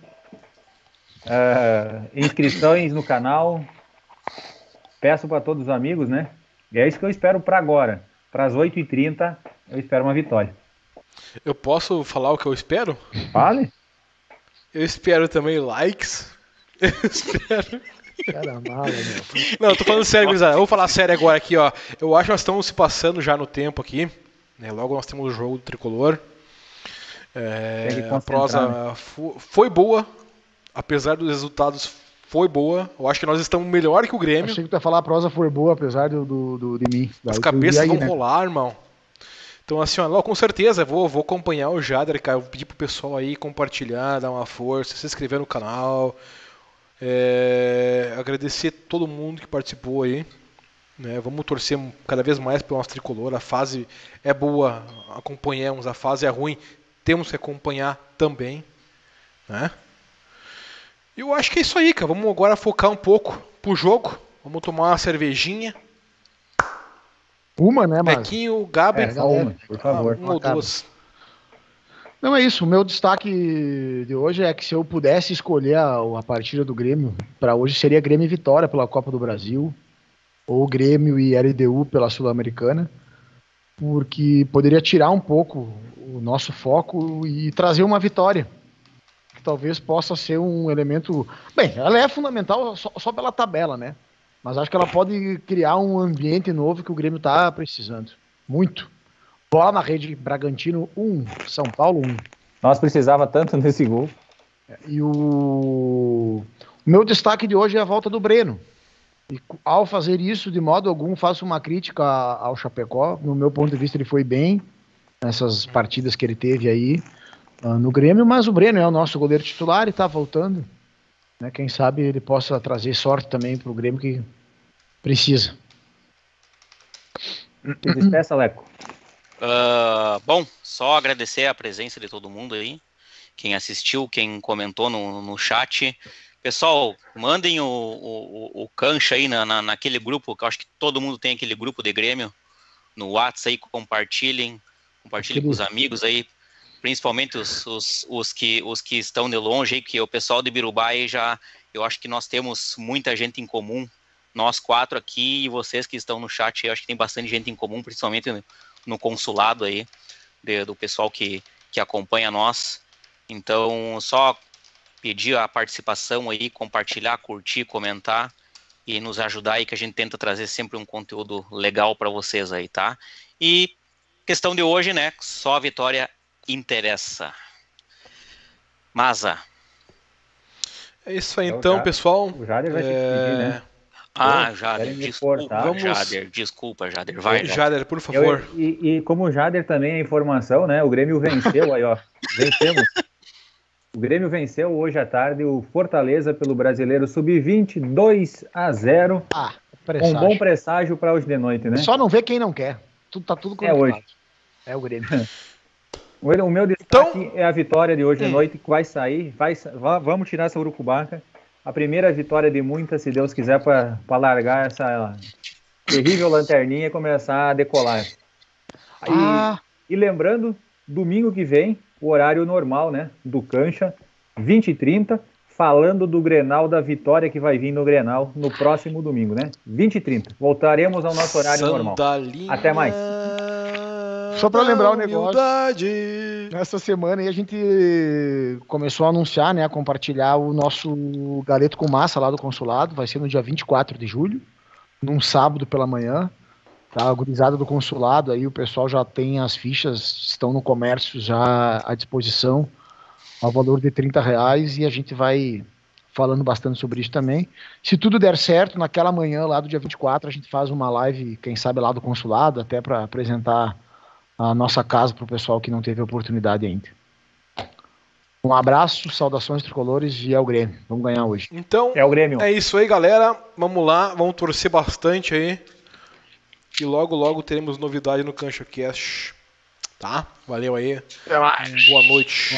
ah, inscrições no canal. Peço para todos os amigos, né? E é isso que eu espero para agora. Para as 8h30, eu espero uma vitória. Eu posso falar o que eu espero? Fale? Eu espero também likes. Eu espero. Cara mala, meu. Não, eu tô falando sério, gurizada. Eu vou falar sério agora aqui, ó. Eu acho que nós estamos se passando já no tempo aqui. Né? Logo nós temos o jogo do tricolor. É, a prosa fo- foi boa, apesar dos resultados, foi boa. Eu acho que nós estamos melhor que o Grêmio. Achei que tu ia falar a prosa foi boa, apesar do, do, do- de mim. As Daí cabeças aí, vão né? rolar, irmão. Então, assim, ó, com certeza, vou, vou acompanhar o Jader, cara. Eu vou pedir pro pessoal aí compartilhar, dar uma força, se inscrever no canal. É, agradecer todo mundo que participou aí. Né? Vamos torcer cada vez mais pelo nosso tricolor. A fase é boa, acompanhamos. A fase é ruim, temos que acompanhar também. Né? E eu acho que é isso aí, cara. Vamos agora focar um pouco pro jogo. Vamos tomar uma cervejinha. Uma, né, mas. Pequinho, Gabi, É, uma, por favor. uma ou duas. Não é isso. O meu destaque de hoje é que se eu pudesse escolher a, a partida do Grêmio para hoje seria Grêmio e Vitória pela Copa do Brasil ou Grêmio e LDU pela Sul-Americana, porque poderia tirar um pouco o nosso foco e trazer uma vitória que talvez possa ser um elemento. Bem, ela é fundamental só, só pela tabela, né? Mas acho que ela pode criar um ambiente novo que o Grêmio está precisando. Muito. Bola na rede, Bragantino 1, São Paulo 1. Nós precisava tanto nesse gol. E o... o meu destaque de hoje é a volta do Breno. E ao fazer isso, de modo algum, faço uma crítica ao Chapecó. No meu ponto de vista, ele foi bem nessas partidas que ele teve aí no Grêmio, mas o Breno é o nosso goleiro titular e está voltando. Né? Quem sabe ele possa trazer sorte também para o Grêmio que precisa. Se despeça, Leco. Ah, bom, só agradecer a presença de todo mundo aí, quem assistiu, quem comentou no, no chat. Pessoal, mandem o, o, o cancha aí na, na- naquele grupo, que eu acho que todo mundo tem aquele grupo de Grêmio, no WhatsApp aí, compartilhem, compartilhem com os amigos aí, principalmente os, os, os, que, os que estão de longe que o pessoal de Birubá aí já, eu acho que nós temos muita gente em comum, nós quatro aqui e vocês que estão no chat, eu acho que tem bastante gente em comum, principalmente no, no consulado aí, de- do pessoal que, que acompanha nós. Então, só pedir a participação aí, compartilhar, curtir, comentar e nos ajudar aí, que a gente tenta trazer sempre um conteúdo legal para vocês aí, tá? E questão de hoje, né? Só a vitória interessa. Masa. É isso aí Então, então, pessoal. O Jader vai É, despedir, né? Ah, Jader, desculpa. Vamos- Jader, desculpa, Jader, vai. Jader. Jader, por Eu- favor. e, e como o Jader também é informação, né? O Grêmio venceu aí, ó. Vencemos. O Grêmio venceu hoje à tarde o Fortaleza pelo Brasileiro Sub-20, 2 a 0 Ah, Com um presságio. bom presságio para hoje de noite, né? Só não vê quem não quer. Tudo, tá tudo É hoje. É o Grêmio. O meu destaque é a vitória de hoje de noite, que vai sair. Vai, vamos tirar essa urucubaca. A primeira vitória de muitas, se Deus quiser, para largar essa terrível lanterninha e começar a decolar. Aí, Ah, E lembrando, domingo que vem, o horário normal, né? Do Cancha, 20 e 30, falando do Grenal da vitória que vai vir no Grenal no próximo domingo, né? 20 e 30. Voltaremos ao nosso horário normal. Sandalinha Até mais. Só pra lembrar o negócio. humildade. Nessa semana aí a gente começou a anunciar, né, a compartilhar o nosso galeto com massa lá do consulado, vai ser no dia 24 de julho, num sábado pela manhã. Tá, a gurizada do consulado aí, o pessoal já tem as fichas, estão no comércio já à disposição, ao valor de 30 reais, e a gente vai falando bastante sobre isso também. Se tudo der certo, naquela manhã lá do dia 24, a gente faz uma live, quem sabe lá do consulado, até para apresentar a nossa casa para o pessoal que não teve a oportunidade ainda. Um abraço, saudações tricolores e é o Grêmio. Vamos ganhar hoje. Então, É o Grêmio. é isso aí, galera. Vamos lá, vamos torcer bastante aí. E logo, logo teremos novidade no CanchoCast. Tá? Valeu aí. Boa noite.